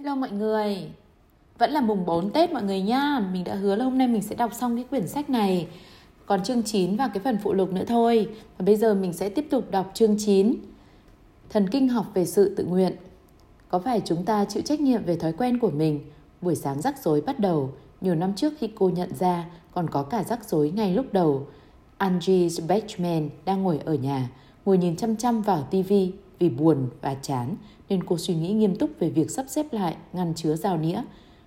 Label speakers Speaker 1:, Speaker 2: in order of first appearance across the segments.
Speaker 1: Hello mọi người. Vẫn là mùng 4 Tết mọi người nha Mình đã hứa là hôm nay mình sẽ đọc xong cái quyển sách này. Còn chương 9 và cái phần phụ lục nữa thôi. Và bây giờ mình sẽ tiếp tục đọc chương 9 Thần kinh học về sự tự nguyện. Có phải chúng ta chịu trách nhiệm về thói quen của mình? Buổi sáng rắc rối bắt đầu. Nhiều năm trước khi cô nhận ra, Còn có cả rắc rối ngay lúc đầu. Angie Bachman đang ngồi ở nhà, Ngồi nhìn chăm chăm vào tivi vì buồn và chán nên cô suy nghĩ nghiêm túc về việc sắp xếp lại ngăn chứa dao nĩa.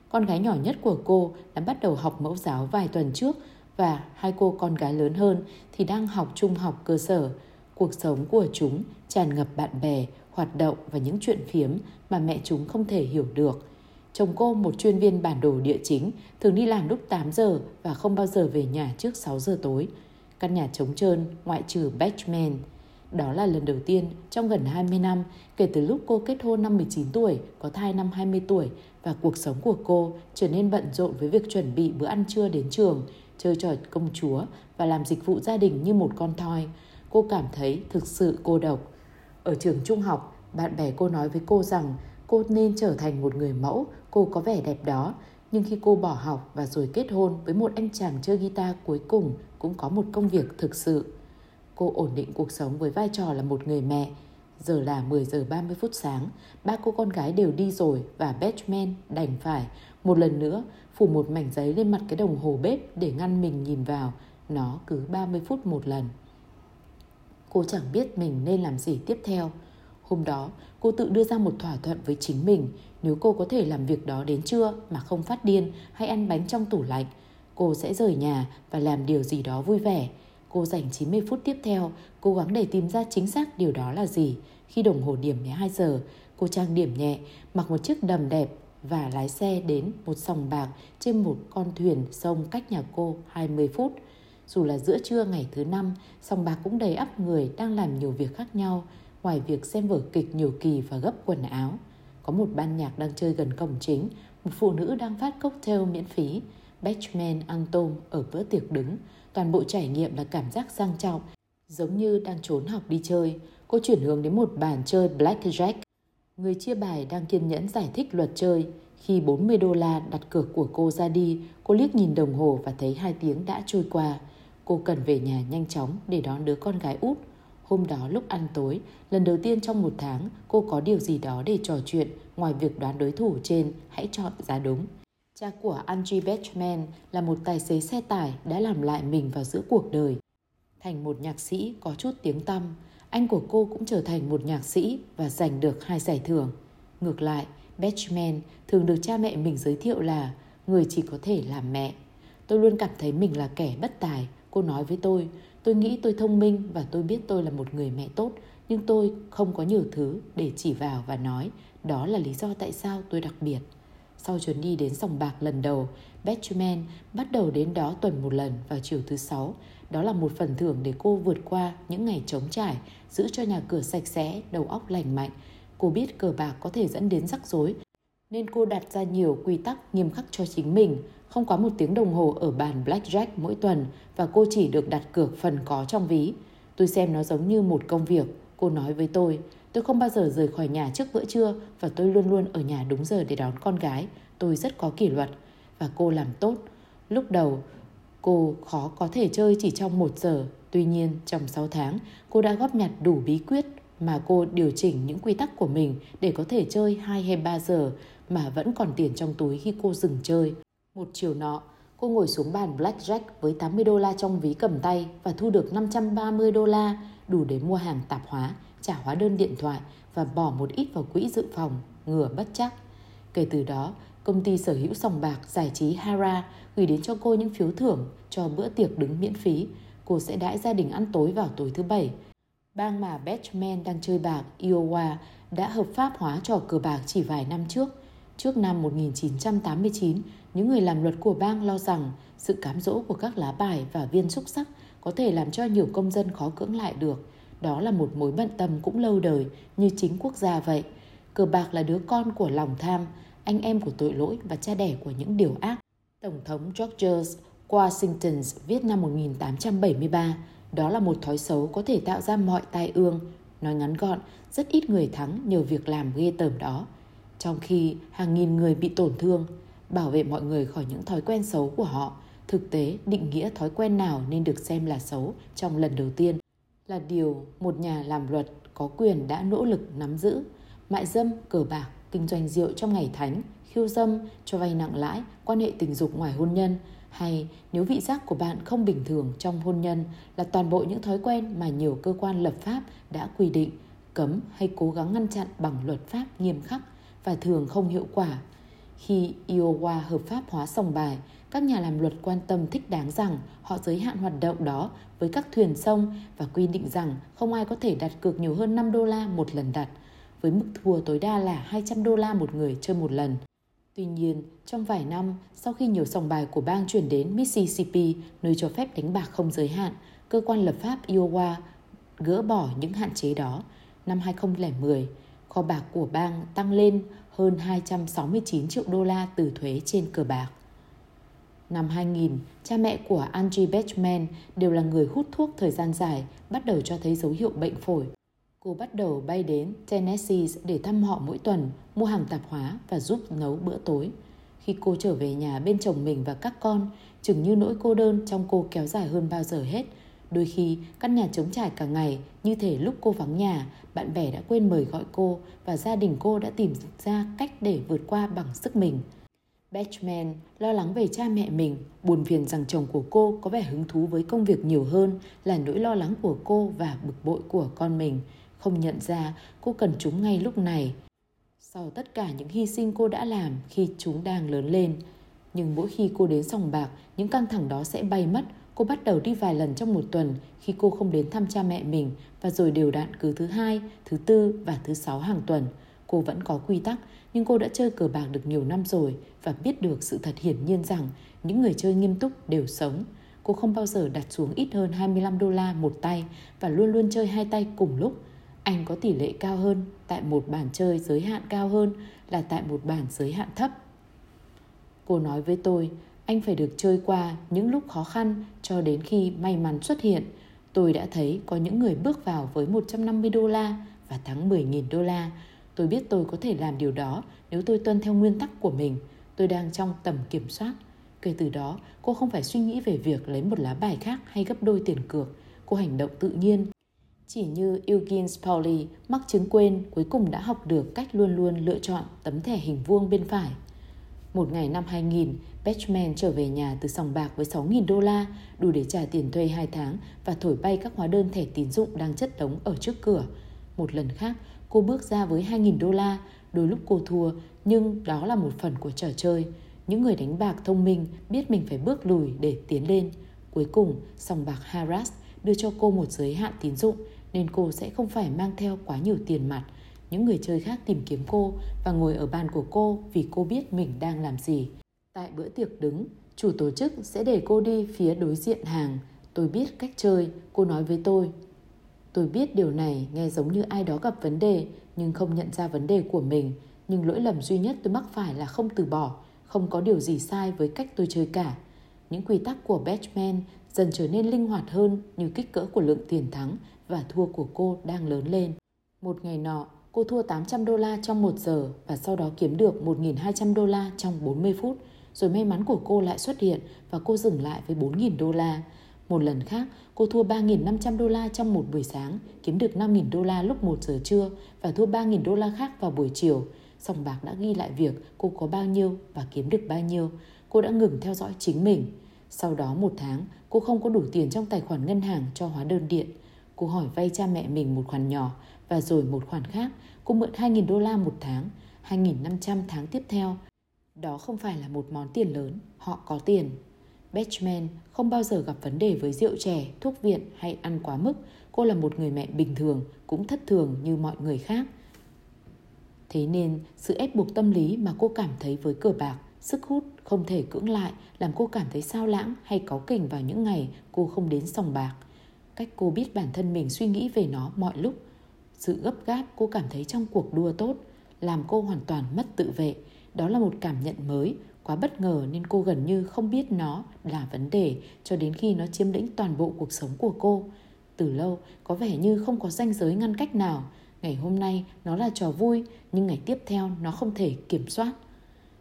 Speaker 1: Con gái nhỏ nhất của cô đã bắt đầu học mẫu giáo vài tuần trước và hai cô con gái lớn hơn thì đang học trung học cơ sở. Cuộc sống của chúng tràn ngập bạn bè, hoạt động và những chuyện phiếm mà mẹ chúng không thể hiểu được. Chồng cô một chuyên viên bản đồ địa chính, thường đi làm lúc 8 giờ và không bao giờ về nhà trước 6 giờ tối. Căn nhà trống trơn, ngoại trừ Batchman. Đó là lần đầu tiên trong gần 20 năm kể từ lúc cô kết hôn năm 19 tuổi, có thai năm 20 tuổi và cuộc sống của cô trở nên bận rộn với việc chuẩn bị bữa ăn trưa đến trường, chơi trò công chúa và làm dịch vụ gia đình như một con thoi. Cô cảm thấy thực sự cô độc. Ở trường trung học, bạn bè cô nói với cô rằng cô nên trở thành một người mẫu, cô có vẻ đẹp đó. Nhưng khi cô bỏ học và rồi kết hôn với một anh chàng chơi guitar cuối cùng cũng có một công việc thực sự. Cô ổn định cuộc sống với vai trò là một người mẹ. Giờ là 10 giờ 30 phút sáng, ba cô con gái đều đi rồi và Batman đành phải một lần nữa phủ một mảnh giấy lên mặt cái đồng hồ bếp để ngăn mình nhìn vào. Nó cứ 30 phút một lần. Cô chẳng biết mình nên làm gì tiếp theo. Hôm đó, cô tự đưa ra một thỏa thuận với chính mình. Nếu cô có thể làm việc đó đến trưa mà không phát điên hay ăn bánh trong tủ lạnh, cô sẽ rời nhà và làm điều gì đó vui vẻ. Cô dành 90 phút tiếp theo cố gắng để tìm ra chính xác điều đó là gì. Khi đồng hồ điểm 12 giờ, cô trang điểm nhẹ, mặc một chiếc đầm đẹp và lái xe đến một sòng bạc trên một con thuyền sông cách nhà cô 20 phút. Dù là giữa trưa ngày thứ năm, sòng bạc cũng đầy ắp người đang làm nhiều việc khác nhau, ngoài việc xem vở kịch nhiều kỳ và gấp quần áo. Có một ban nhạc đang chơi gần cổng chính, một phụ nữ đang phát cocktail miễn phí. Batchman ăn tôm ở bữa tiệc đứng, toàn bộ trải nghiệm là cảm giác sang trọng, giống như đang trốn học đi chơi. Cô chuyển hướng đến một bàn chơi blackjack. Người chia bài đang kiên nhẫn giải thích luật chơi. Khi 40 đô la đặt cược của cô ra đi, cô liếc nhìn đồng hồ và thấy hai tiếng đã trôi qua. Cô cần về nhà nhanh chóng để đón đứa con gái út. Hôm đó lúc ăn tối, lần đầu tiên trong một tháng, cô có điều gì đó để trò chuyện ngoài việc đoán đối thủ trên hãy chọn giá đúng. Cha của Angie Batchman là một tài xế xe tải đã làm lại mình vào giữa cuộc đời. Thành một nhạc sĩ có chút tiếng tăm, anh của cô cũng trở thành một nhạc sĩ và giành được hai giải thưởng. Ngược lại, Batchman thường được cha mẹ mình giới thiệu là người chỉ có thể làm mẹ. Tôi luôn cảm thấy mình là kẻ bất tài, cô nói với tôi. Tôi nghĩ tôi thông minh và tôi biết tôi là một người mẹ tốt, nhưng tôi không có nhiều thứ để chỉ vào và nói đó là lý do tại sao tôi đặc biệt. Sau chuyến đi đến sòng bạc lần đầu, Betjeman bắt đầu đến đó tuần một lần vào chiều thứ sáu. Đó là một phần thưởng để cô vượt qua những ngày trống trải, giữ cho nhà cửa sạch sẽ, đầu óc lành mạnh. Cô biết cờ bạc có thể dẫn đến rắc rối, nên cô đặt ra nhiều quy tắc nghiêm khắc cho chính mình. Không quá một tiếng đồng hồ ở bàn blackjack mỗi tuần và cô chỉ được đặt cược phần có trong ví. Tôi xem nó giống như một công việc, cô nói với tôi. Tôi không bao giờ rời khỏi nhà trước bữa trưa và tôi luôn luôn ở nhà đúng giờ để đón con gái. Tôi rất có kỷ luật và cô làm tốt. Lúc đầu, cô khó có thể chơi chỉ trong một giờ. Tuy nhiên, trong 6 tháng, cô đã góp nhặt đủ bí quyết mà cô điều chỉnh những quy tắc của mình để có thể chơi 2 hay 3 giờ mà vẫn còn tiền trong túi khi cô dừng chơi. Một chiều nọ, cô ngồi xuống bàn blackjack với 80 đô la trong ví cầm tay và thu được 530 đô la đủ để mua hàng tạp hóa trả hóa đơn điện thoại và bỏ một ít vào quỹ dự phòng, ngừa bất chắc. Kể từ đó, công ty sở hữu sòng bạc giải trí Hara gửi đến cho cô những phiếu thưởng cho bữa tiệc đứng miễn phí. Cô sẽ đãi gia đình ăn tối vào tối thứ bảy. Bang mà Batman đang chơi bạc, Iowa, đã hợp pháp hóa trò cờ bạc chỉ vài năm trước. Trước năm 1989, những người làm luật của bang lo rằng sự cám dỗ của các lá bài và viên xúc sắc có thể làm cho nhiều công dân khó cưỡng lại được đó là một mối bận tâm cũng lâu đời như chính quốc gia vậy. Cờ bạc là đứa con của lòng tham, anh em của tội lỗi và cha đẻ của những điều ác. Tổng thống George Washington viết năm 1873, đó là một thói xấu có thể tạo ra mọi tai ương. Nói ngắn gọn, rất ít người thắng nhờ việc làm ghê tởm đó. trong khi hàng nghìn người bị tổn thương, bảo vệ mọi người khỏi những thói quen xấu của họ. Thực tế, định nghĩa thói quen nào nên được xem là xấu trong lần đầu tiên là điều một nhà làm luật có quyền đã nỗ lực nắm giữ. Mại dâm, cờ bạc, kinh doanh rượu trong ngày thánh, khiêu dâm, cho vay nặng lãi, quan hệ tình dục ngoài hôn nhân hay nếu vị giác của bạn không bình thường trong hôn nhân là toàn bộ những thói quen mà nhiều cơ quan lập pháp đã quy định, cấm hay cố gắng ngăn chặn bằng luật pháp nghiêm khắc và thường không hiệu quả. Khi Iowa hợp pháp hóa sòng bài, các nhà làm luật quan tâm thích đáng rằng họ giới hạn hoạt động đó với các thuyền sông và quy định rằng không ai có thể đặt cược nhiều hơn 5 đô la một lần đặt, với mức thua tối đa là 200 đô la một người chơi một lần. Tuy nhiên, trong vài năm, sau khi nhiều sòng bài của bang chuyển đến Mississippi, nơi cho phép đánh bạc không giới hạn, cơ quan lập pháp Iowa gỡ bỏ những hạn chế đó. Năm 2010, kho bạc của bang tăng lên hơn 269 triệu đô la từ thuế trên cờ bạc. Năm 2000, cha mẹ của Angie Batchman đều là người hút thuốc thời gian dài, bắt đầu cho thấy dấu hiệu bệnh phổi. Cô bắt đầu bay đến Tennessee để thăm họ mỗi tuần, mua hàng tạp hóa và giúp nấu bữa tối. Khi cô trở về nhà bên chồng mình và các con, chừng như nỗi cô đơn trong cô kéo dài hơn bao giờ hết. Đôi khi, căn nhà trống trải cả ngày, như thể lúc cô vắng nhà, bạn bè đã quên mời gọi cô và gia đình cô đã tìm ra cách để vượt qua bằng sức mình. Batchman lo lắng về cha mẹ mình, buồn phiền rằng chồng của cô có vẻ hứng thú với công việc nhiều hơn là nỗi lo lắng của cô và bực bội của con mình. Không nhận ra cô cần chúng ngay lúc này. Sau tất cả những hy sinh cô đã làm khi chúng đang lớn lên. Nhưng mỗi khi cô đến sòng bạc, những căng thẳng đó sẽ bay mất. Cô bắt đầu đi vài lần trong một tuần khi cô không đến thăm cha mẹ mình và rồi đều đặn cứ thứ hai, thứ tư và thứ sáu hàng tuần. Cô vẫn có quy tắc nhưng cô đã chơi cờ bạc được nhiều năm rồi và biết được sự thật hiển nhiên rằng những người chơi nghiêm túc đều sống. Cô không bao giờ đặt xuống ít hơn 25 đô la một tay và luôn luôn chơi hai tay cùng lúc. Anh có tỷ lệ cao hơn tại một bàn chơi giới hạn cao hơn là tại một bàn giới hạn thấp. Cô nói với tôi, anh phải được chơi qua những lúc khó khăn cho đến khi may mắn xuất hiện. Tôi đã thấy có những người bước vào với 150 đô la và thắng 10.000 đô la Tôi biết tôi có thể làm điều đó nếu tôi tuân theo nguyên tắc của mình. Tôi đang trong tầm kiểm soát. Kể từ đó, cô không phải suy nghĩ về việc lấy một lá bài khác hay gấp đôi tiền cược. Cô hành động tự nhiên. Chỉ như Eugene Pauli mắc chứng quên cuối cùng đã học được cách luôn luôn lựa chọn tấm thẻ hình vuông bên phải. Một ngày năm 2000, Batchman trở về nhà từ sòng bạc với 6.000 đô la, đủ để trả tiền thuê 2 tháng và thổi bay các hóa đơn thẻ tín dụng đang chất đống ở trước cửa. Một lần khác, Cô bước ra với 2.000 đô la, đôi lúc cô thua, nhưng đó là một phần của trò chơi. Những người đánh bạc thông minh biết mình phải bước lùi để tiến lên. Cuối cùng, sòng bạc Harras đưa cho cô một giới hạn tín dụng nên cô sẽ không phải mang theo quá nhiều tiền mặt. Những người chơi khác tìm kiếm cô và ngồi ở bàn của cô vì cô biết mình đang làm gì. Tại bữa tiệc đứng, chủ tổ chức sẽ để cô đi phía đối diện hàng. Tôi biết cách chơi, cô nói với tôi. Tôi biết điều này nghe giống như ai đó gặp vấn đề nhưng không nhận ra vấn đề của mình. Nhưng lỗi lầm duy nhất tôi mắc phải là không từ bỏ, không có điều gì sai với cách tôi chơi cả. Những quy tắc của Batman dần trở nên linh hoạt hơn như kích cỡ của lượng tiền thắng và thua của cô đang lớn lên. Một ngày nọ, cô thua 800 đô la trong một giờ và sau đó kiếm được 1.200 đô la trong 40 phút. Rồi may mắn của cô lại xuất hiện và cô dừng lại với 4.000 đô la. Một lần khác, cô thua 3.500 đô la trong một buổi sáng, kiếm được 5.000 đô la lúc 1 giờ trưa và thua 3.000 đô la khác vào buổi chiều. Sòng bạc đã ghi lại việc cô có bao nhiêu và kiếm được bao nhiêu. Cô đã ngừng theo dõi chính mình. Sau đó một tháng, cô không có đủ tiền trong tài khoản ngân hàng cho hóa đơn điện. Cô hỏi vay cha mẹ mình một khoản nhỏ và rồi một khoản khác. Cô mượn 2.000 đô la một tháng, 2.500 tháng tiếp theo. Đó không phải là một món tiền lớn, họ có tiền. Batchman không bao giờ gặp vấn đề với rượu chè, thuốc viện hay ăn quá mức. Cô là một người mẹ bình thường, cũng thất thường như mọi người khác. Thế nên, sự ép buộc tâm lý mà cô cảm thấy với cờ bạc, sức hút không thể cưỡng lại làm cô cảm thấy sao lãng hay có kỉnh vào những ngày cô không đến sòng bạc. Cách cô biết bản thân mình suy nghĩ về nó mọi lúc. Sự gấp gáp cô cảm thấy trong cuộc đua tốt làm cô hoàn toàn mất tự vệ. Đó là một cảm nhận mới, Quá bất ngờ nên cô gần như không biết nó là vấn đề cho đến khi nó chiếm lĩnh toàn bộ cuộc sống của cô. Từ lâu, có vẻ như không có ranh giới ngăn cách nào. Ngày hôm nay nó là trò vui, nhưng ngày tiếp theo nó không thể kiểm soát.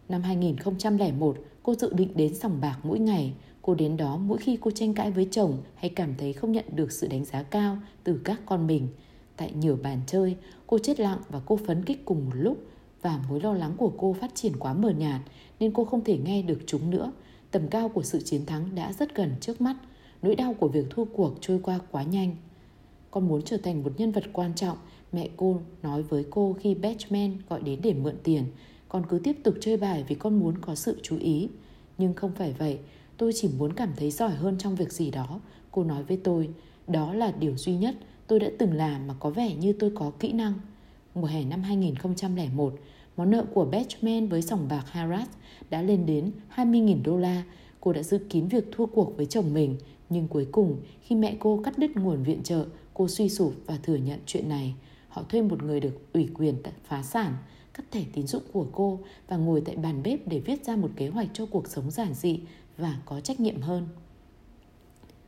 Speaker 1: Năm 2001, cô dự định đến sòng bạc mỗi ngày. Cô đến đó mỗi khi cô tranh cãi với chồng hay cảm thấy không nhận được sự đánh giá cao từ các con mình. Tại nhiều bàn chơi, cô chết lặng và cô phấn kích cùng một lúc và mối lo lắng của cô phát triển quá mờ nhạt nên cô không thể nghe được chúng nữa. Tầm cao của sự chiến thắng đã rất gần trước mắt, nỗi đau của việc thua cuộc trôi qua quá nhanh. Con muốn trở thành một nhân vật quan trọng, mẹ cô nói với cô khi Batman gọi đến để mượn tiền. Con cứ tiếp tục chơi bài vì con muốn có sự chú ý. Nhưng không phải vậy, tôi chỉ muốn cảm thấy giỏi hơn trong việc gì đó. Cô nói với tôi, đó là điều duy nhất tôi đã từng làm mà có vẻ như tôi có kỹ năng. Mùa hè năm 2001, món nợ của Batchman với sòng bạc Harrod đã lên đến 20.000 đô la. Cô đã dự kín việc thua cuộc với chồng mình, nhưng cuối cùng khi mẹ cô cắt đứt nguồn viện trợ, cô suy sụp và thừa nhận chuyện này. Họ thuê một người được ủy quyền phá sản, cắt thẻ tín dụng của cô và ngồi tại bàn bếp để viết ra một kế hoạch cho cuộc sống giản dị và có trách nhiệm hơn.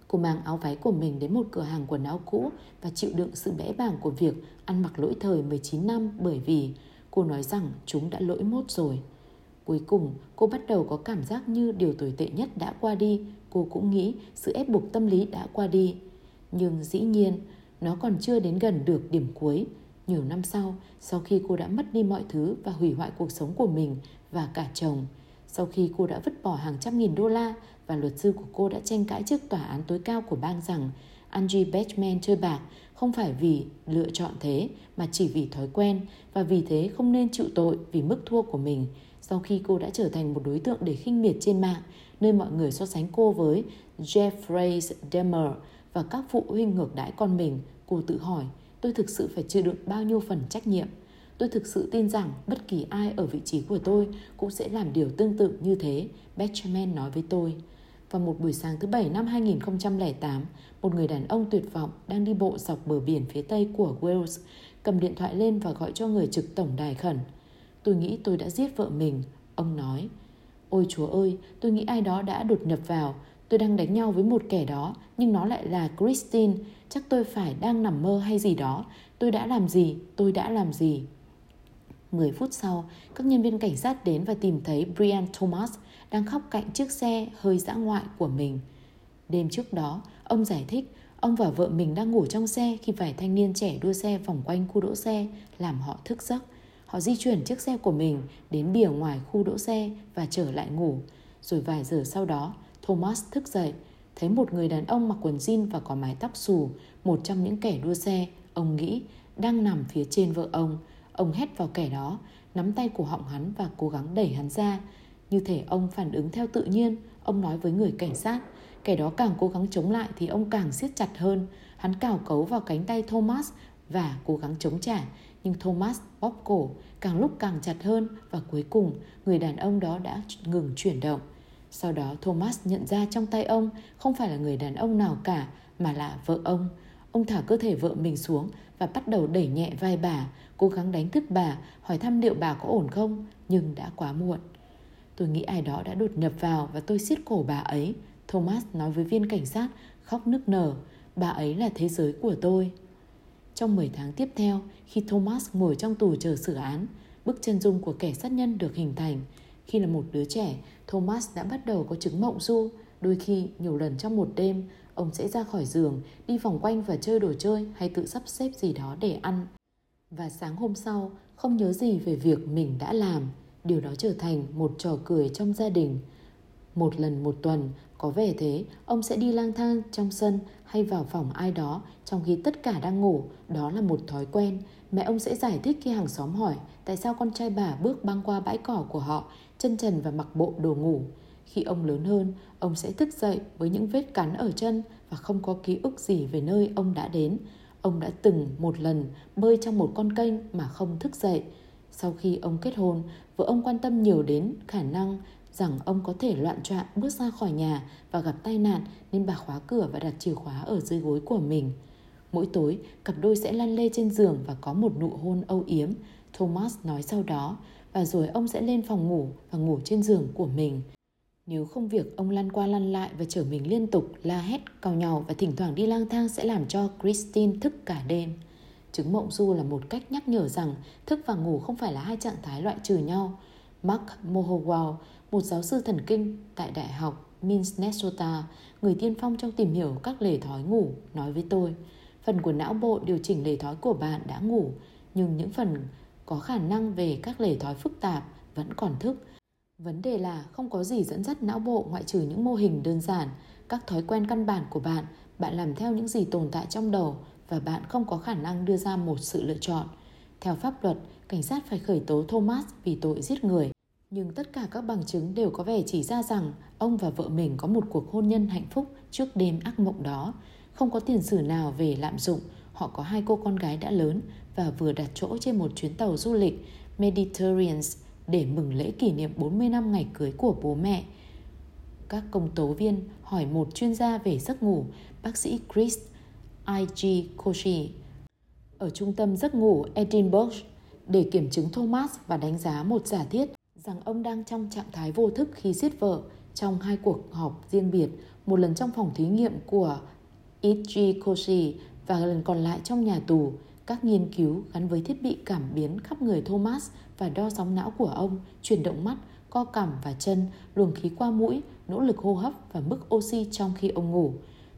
Speaker 1: Cô mang áo váy của mình đến một cửa hàng quần áo cũ và chịu đựng sự bẽ bàng của việc ăn mặc lỗi thời 19 năm bởi vì cô nói rằng chúng đã lỗi mốt rồi. Cuối cùng, cô bắt đầu có cảm giác như điều tồi tệ nhất đã qua đi. Cô cũng nghĩ sự ép buộc tâm lý đã qua đi. Nhưng dĩ nhiên, nó còn chưa đến gần được điểm cuối. Nhiều năm sau, sau khi cô đã mất đi mọi thứ và hủy hoại cuộc sống của mình và cả chồng, sau khi cô đã vứt bỏ hàng trăm nghìn đô la và luật sư của cô đã tranh cãi trước tòa án tối cao của bang rằng Angie Batchman chơi bạc không phải vì lựa chọn thế mà chỉ vì thói quen và vì thế không nên chịu tội vì mức thua của mình sau khi cô đã trở thành một đối tượng để khinh miệt trên mạng nơi mọi người so sánh cô với Jeffrey Dahmer và các phụ huynh ngược đãi con mình cô tự hỏi tôi thực sự phải chịu đựng bao nhiêu phần trách nhiệm Tôi thực sự tin rằng bất kỳ ai ở vị trí của tôi cũng sẽ làm điều tương tự như thế, Benjamin nói với tôi. Vào một buổi sáng thứ Bảy năm 2008, một người đàn ông tuyệt vọng đang đi bộ dọc bờ biển phía tây của Wales, cầm điện thoại lên và gọi cho người trực tổng đài khẩn. Tôi nghĩ tôi đã giết vợ mình, ông nói. Ôi chúa ơi, tôi nghĩ ai đó đã đột nhập vào. Tôi đang đánh nhau với một kẻ đó, nhưng nó lại là Christine. Chắc tôi phải đang nằm mơ hay gì đó. Tôi đã làm gì? Tôi đã làm gì? 10 phút sau, các nhân viên cảnh sát đến và tìm thấy Brian Thomas đang khóc cạnh chiếc xe hơi dã ngoại của mình. Đêm trước đó, ông giải thích ông và vợ mình đang ngủ trong xe khi vài thanh niên trẻ đua xe vòng quanh khu đỗ xe làm họ thức giấc. Họ di chuyển chiếc xe của mình đến bìa ngoài khu đỗ xe và trở lại ngủ. Rồi vài giờ sau đó, Thomas thức dậy, thấy một người đàn ông mặc quần jean và có mái tóc xù, một trong những kẻ đua xe, ông nghĩ, đang nằm phía trên vợ ông. Ông hét vào kẻ đó, nắm tay của họng hắn và cố gắng đẩy hắn ra. Như thể ông phản ứng theo tự nhiên, ông nói với người cảnh sát. Kẻ đó càng cố gắng chống lại thì ông càng siết chặt hơn. Hắn cào cấu vào cánh tay Thomas và cố gắng chống trả. Nhưng Thomas bóp cổ càng lúc càng chặt hơn và cuối cùng người đàn ông đó đã ngừng chuyển động. Sau đó Thomas nhận ra trong tay ông không phải là người đàn ông nào cả mà là vợ ông. Ông thả cơ thể vợ mình xuống và bắt đầu đẩy nhẹ vai bà, cố gắng đánh thức bà, hỏi thăm liệu bà có ổn không, nhưng đã quá muộn. Tôi nghĩ ai đó đã đột nhập vào và tôi siết cổ bà ấy. Thomas nói với viên cảnh sát, khóc nức nở. Bà ấy là thế giới của tôi. Trong 10 tháng tiếp theo, khi Thomas ngồi trong tù chờ xử án, bức chân dung của kẻ sát nhân được hình thành. Khi là một đứa trẻ, Thomas đã bắt đầu có chứng mộng du. Đôi khi, nhiều lần trong một đêm, ông sẽ ra khỏi giường, đi vòng quanh và chơi đồ chơi hay tự sắp xếp gì đó để ăn. Và sáng hôm sau, không nhớ gì về việc mình đã làm. Điều đó trở thành một trò cười trong gia đình. Một lần một tuần, có vẻ thế, ông sẽ đi lang thang trong sân hay vào phòng ai đó trong khi tất cả đang ngủ. Đó là một thói quen. Mẹ ông sẽ giải thích khi hàng xóm hỏi tại sao con trai bà bước băng qua bãi cỏ của họ, chân trần và mặc bộ đồ ngủ. Khi ông lớn hơn, ông sẽ thức dậy với những vết cắn ở chân và không có ký ức gì về nơi ông đã đến. Ông đã từng một lần bơi trong một con kênh mà không thức dậy. Sau khi ông kết hôn, vợ ông quan tâm nhiều đến khả năng rằng ông có thể loạn trọn bước ra khỏi nhà và gặp tai nạn nên bà khóa cửa và đặt chìa khóa ở dưới gối của mình. Mỗi tối, cặp đôi sẽ lăn lê trên giường và có một nụ hôn âu yếm, Thomas nói sau đó, và rồi ông sẽ lên phòng ngủ và ngủ trên giường của mình. Nếu không việc ông lăn qua lăn lại và chở mình liên tục, la hét, cào nhào và thỉnh thoảng đi lang thang sẽ làm cho Christine thức cả đêm. Chứng mộng du là một cách nhắc nhở rằng thức và ngủ không phải là hai trạng thái loại trừ nhau. Mark Mohowal, một giáo sư thần kinh tại Đại học Minnesota, người tiên phong trong tìm hiểu các lề thói ngủ, nói với tôi, phần của não bộ điều chỉnh lề thói của bạn đã ngủ, nhưng những phần có khả năng về các lề thói phức tạp vẫn còn thức. Vấn đề là không có gì dẫn dắt não bộ ngoại trừ những mô hình đơn giản, các thói quen căn bản của bạn, bạn làm theo những gì tồn tại trong đầu và bạn không có khả năng đưa ra một sự lựa chọn. Theo pháp luật, cảnh sát phải khởi tố Thomas vì tội giết người. Nhưng tất cả các bằng chứng đều có vẻ chỉ ra rằng ông và vợ mình có một cuộc hôn nhân hạnh phúc trước đêm ác mộng đó. Không có tiền sử nào về lạm dụng, họ có hai cô con gái đã lớn và vừa đặt chỗ trên một chuyến tàu du lịch Mediterranean để mừng lễ kỷ niệm 40 năm ngày cưới của bố mẹ. Các công tố viên hỏi một chuyên gia về giấc ngủ, bác sĩ Chris I.G. Koshi ở trung tâm giấc ngủ Edinburgh để kiểm chứng Thomas và đánh giá một giả thiết rằng ông đang trong trạng thái vô thức khi giết vợ trong hai cuộc họp riêng biệt, một lần trong phòng thí nghiệm của E.G. Koshi và lần còn lại trong nhà tù. Các nghiên cứu gắn với thiết bị cảm biến khắp người Thomas và đo sóng não của ông, chuyển động mắt, co cằm và chân, luồng khí qua mũi, nỗ lực hô hấp và mức oxy trong khi ông ngủ.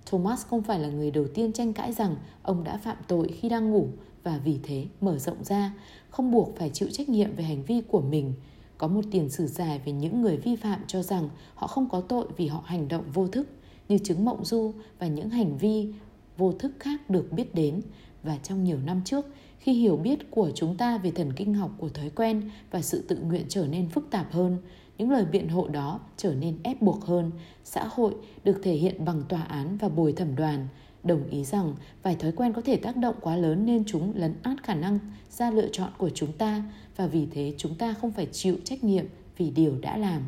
Speaker 1: Thomas không phải là người đầu tiên tranh cãi rằng ông đã phạm tội khi đang ngủ và vì thế mở rộng ra, không buộc phải chịu trách nhiệm về hành vi của mình. Có một tiền sử dài về những người vi phạm cho rằng họ không có tội vì họ hành động vô thức, như chứng mộng du và những hành vi vô thức khác được biết đến. Và trong nhiều năm trước, khi hiểu biết của chúng ta về thần kinh học của thói quen và sự tự nguyện trở nên phức tạp hơn, những lời biện hộ đó trở nên ép buộc hơn. Xã hội được thể hiện bằng tòa án và bồi thẩm đoàn, đồng ý rằng vài thói quen có thể tác động quá lớn nên chúng lấn át khả năng ra lựa chọn của chúng ta và vì thế chúng ta không phải chịu trách nhiệm vì điều đã làm.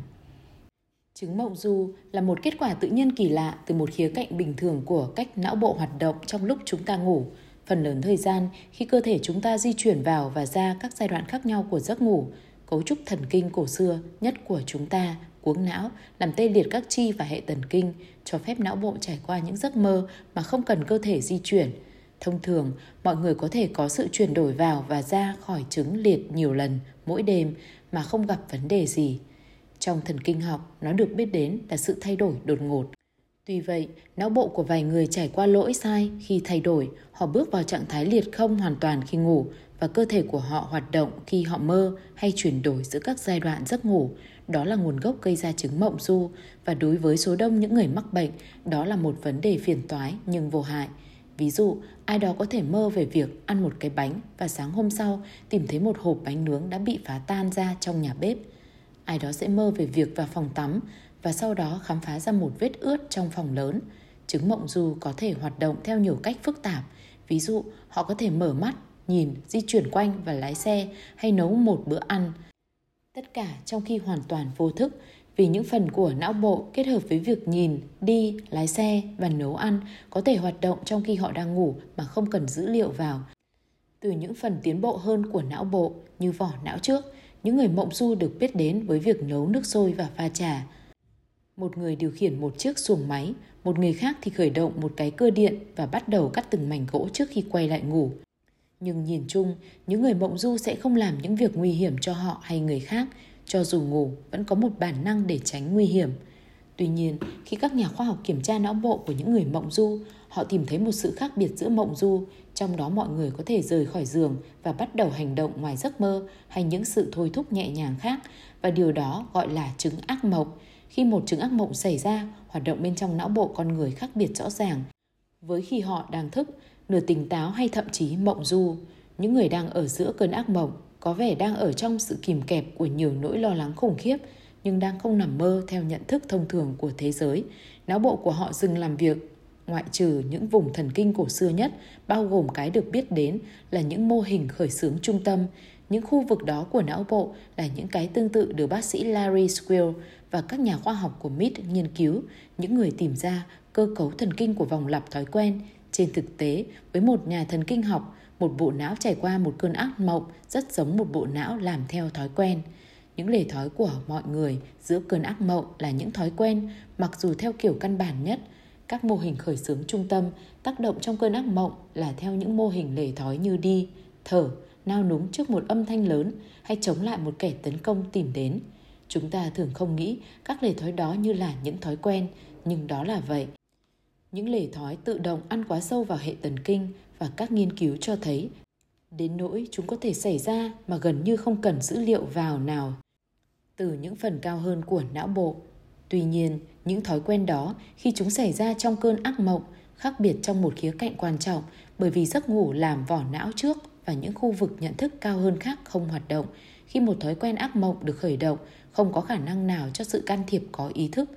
Speaker 1: Chứng mộng du là một kết quả tự nhiên kỳ lạ từ một khía cạnh bình thường của cách não bộ hoạt động trong lúc chúng ta ngủ. Phần lớn thời gian, khi cơ thể chúng ta di chuyển vào và ra các giai đoạn khác nhau của giấc ngủ, cấu trúc thần kinh cổ xưa nhất của chúng ta, cuống não, làm tê liệt các chi và hệ thần kinh, cho phép não bộ trải qua những giấc mơ mà không cần cơ thể di chuyển. Thông thường, mọi người có thể có sự chuyển đổi vào và ra khỏi chứng liệt nhiều lần mỗi đêm mà không gặp vấn đề gì. Trong thần kinh học, nó được biết đến là sự thay đổi đột ngột. Tuy vậy, não bộ của vài người trải qua lỗi sai khi thay đổi, họ bước vào trạng thái liệt không hoàn toàn khi ngủ và cơ thể của họ hoạt động khi họ mơ hay chuyển đổi giữa các giai đoạn giấc ngủ. Đó là nguồn gốc gây ra chứng mộng du và đối với số đông những người mắc bệnh, đó là một vấn đề phiền toái nhưng vô hại. Ví dụ, ai đó có thể mơ về việc ăn một cái bánh và sáng hôm sau tìm thấy một hộp bánh nướng đã bị phá tan ra trong nhà bếp. Ai đó sẽ mơ về việc vào phòng tắm và sau đó khám phá ra một vết ướt trong phòng lớn. Chứng mộng du có thể hoạt động theo nhiều cách phức tạp. Ví dụ, họ có thể mở mắt nhìn, di chuyển quanh và lái xe hay nấu một bữa ăn. Tất cả trong khi hoàn toàn vô thức vì những phần của não bộ kết hợp với việc nhìn, đi, lái xe và nấu ăn có thể hoạt động trong khi họ đang ngủ mà không cần dữ liệu vào. Từ những phần tiến bộ hơn của não bộ như vỏ não trước, những người mộng du được biết đến với việc nấu nước sôi và pha trà. Một người điều khiển một chiếc xuồng máy, một người khác thì khởi động một cái cưa điện và bắt đầu cắt từng mảnh gỗ trước khi quay lại ngủ. Nhưng nhìn chung, những người mộng du sẽ không làm những việc nguy hiểm cho họ hay người khác, cho dù ngủ vẫn có một bản năng để tránh nguy hiểm. Tuy nhiên, khi các nhà khoa học kiểm tra não bộ của những người mộng du, họ tìm thấy một sự khác biệt giữa mộng du, trong đó mọi người có thể rời khỏi giường và bắt đầu hành động ngoài giấc mơ hay những sự thôi thúc nhẹ nhàng khác, và điều đó gọi là chứng ác mộng. Khi một chứng ác mộng xảy ra, hoạt động bên trong não bộ con người khác biệt rõ ràng. Với khi họ đang thức, nửa tỉnh táo hay thậm chí mộng du. Những người đang ở giữa cơn ác mộng có vẻ đang ở trong sự kìm kẹp của nhiều nỗi lo lắng khủng khiếp nhưng đang không nằm mơ theo nhận thức thông thường của thế giới. Não bộ của họ dừng làm việc ngoại trừ những vùng thần kinh cổ xưa nhất, bao gồm cái được biết đến là những mô hình khởi xướng trung tâm. Những khu vực đó của não bộ là những cái tương tự được bác sĩ Larry Squill và các nhà khoa học của MIT nghiên cứu, những người tìm ra cơ cấu thần kinh của vòng lặp thói quen, trên thực tế, với một nhà thần kinh học, một bộ não trải qua một cơn ác mộng rất giống một bộ não làm theo thói quen. Những lề thói của mọi người giữa cơn ác mộng là những thói quen, mặc dù theo kiểu căn bản nhất. Các mô hình khởi xướng trung tâm tác động trong cơn ác mộng là theo những mô hình lề thói như đi, thở, nao núng trước một âm thanh lớn hay chống lại một kẻ tấn công tìm đến. Chúng ta thường không nghĩ các lề thói đó như là những thói quen, nhưng đó là vậy. Những lề thói tự động ăn quá sâu vào hệ thần kinh và các nghiên cứu cho thấy đến nỗi chúng có thể xảy ra mà gần như không cần dữ liệu vào nào từ những phần cao hơn của não bộ. Tuy nhiên, những thói quen đó khi chúng xảy ra trong cơn ác mộng khác biệt trong một khía cạnh quan trọng bởi vì giấc ngủ làm vỏ não trước và những khu vực nhận thức cao hơn khác không hoạt động. Khi một thói quen ác mộng được khởi động, không có khả năng nào cho sự can thiệp có ý thức.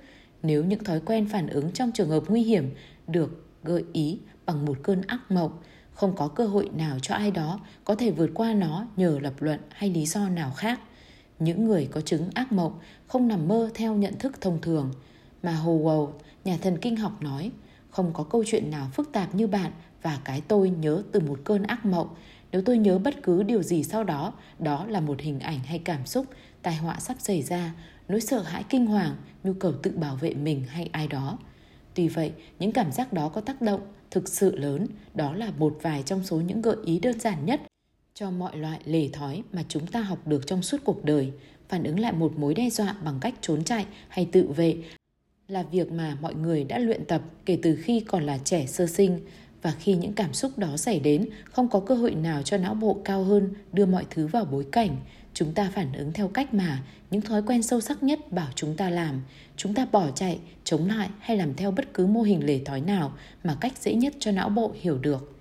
Speaker 1: Nếu những thói quen phản ứng trong trường hợp nguy hiểm được gợi ý bằng một cơn ác mộng, không có cơ hội nào cho ai đó có thể vượt qua nó nhờ lập luận hay lý do nào khác. Những người có chứng ác mộng không nằm mơ theo nhận thức thông thường, mà Howell, nhà thần kinh học nói, không có câu chuyện nào phức tạp như bạn và cái tôi nhớ từ một cơn ác mộng. Nếu tôi nhớ bất cứ điều gì sau đó, đó là một hình ảnh hay cảm xúc, tai họa sắp xảy ra, nỗi sợ hãi kinh hoàng, nhu cầu tự bảo vệ mình hay ai đó. Tuy vậy, những cảm giác đó có tác động thực sự lớn, đó là một vài trong số những gợi ý đơn giản nhất cho mọi loại lề thói mà chúng ta học được trong suốt cuộc đời. Phản ứng lại một mối đe dọa bằng cách trốn chạy hay tự vệ là việc mà mọi người đã luyện tập kể từ khi còn là trẻ sơ sinh và khi những cảm xúc đó xảy đến không có cơ hội nào cho não bộ cao hơn đưa mọi thứ vào bối cảnh chúng ta phản ứng theo cách mà những thói quen sâu sắc nhất bảo chúng ta làm. Chúng ta bỏ chạy, chống lại hay làm theo bất cứ mô hình lề thói nào mà cách dễ nhất cho não bộ hiểu được.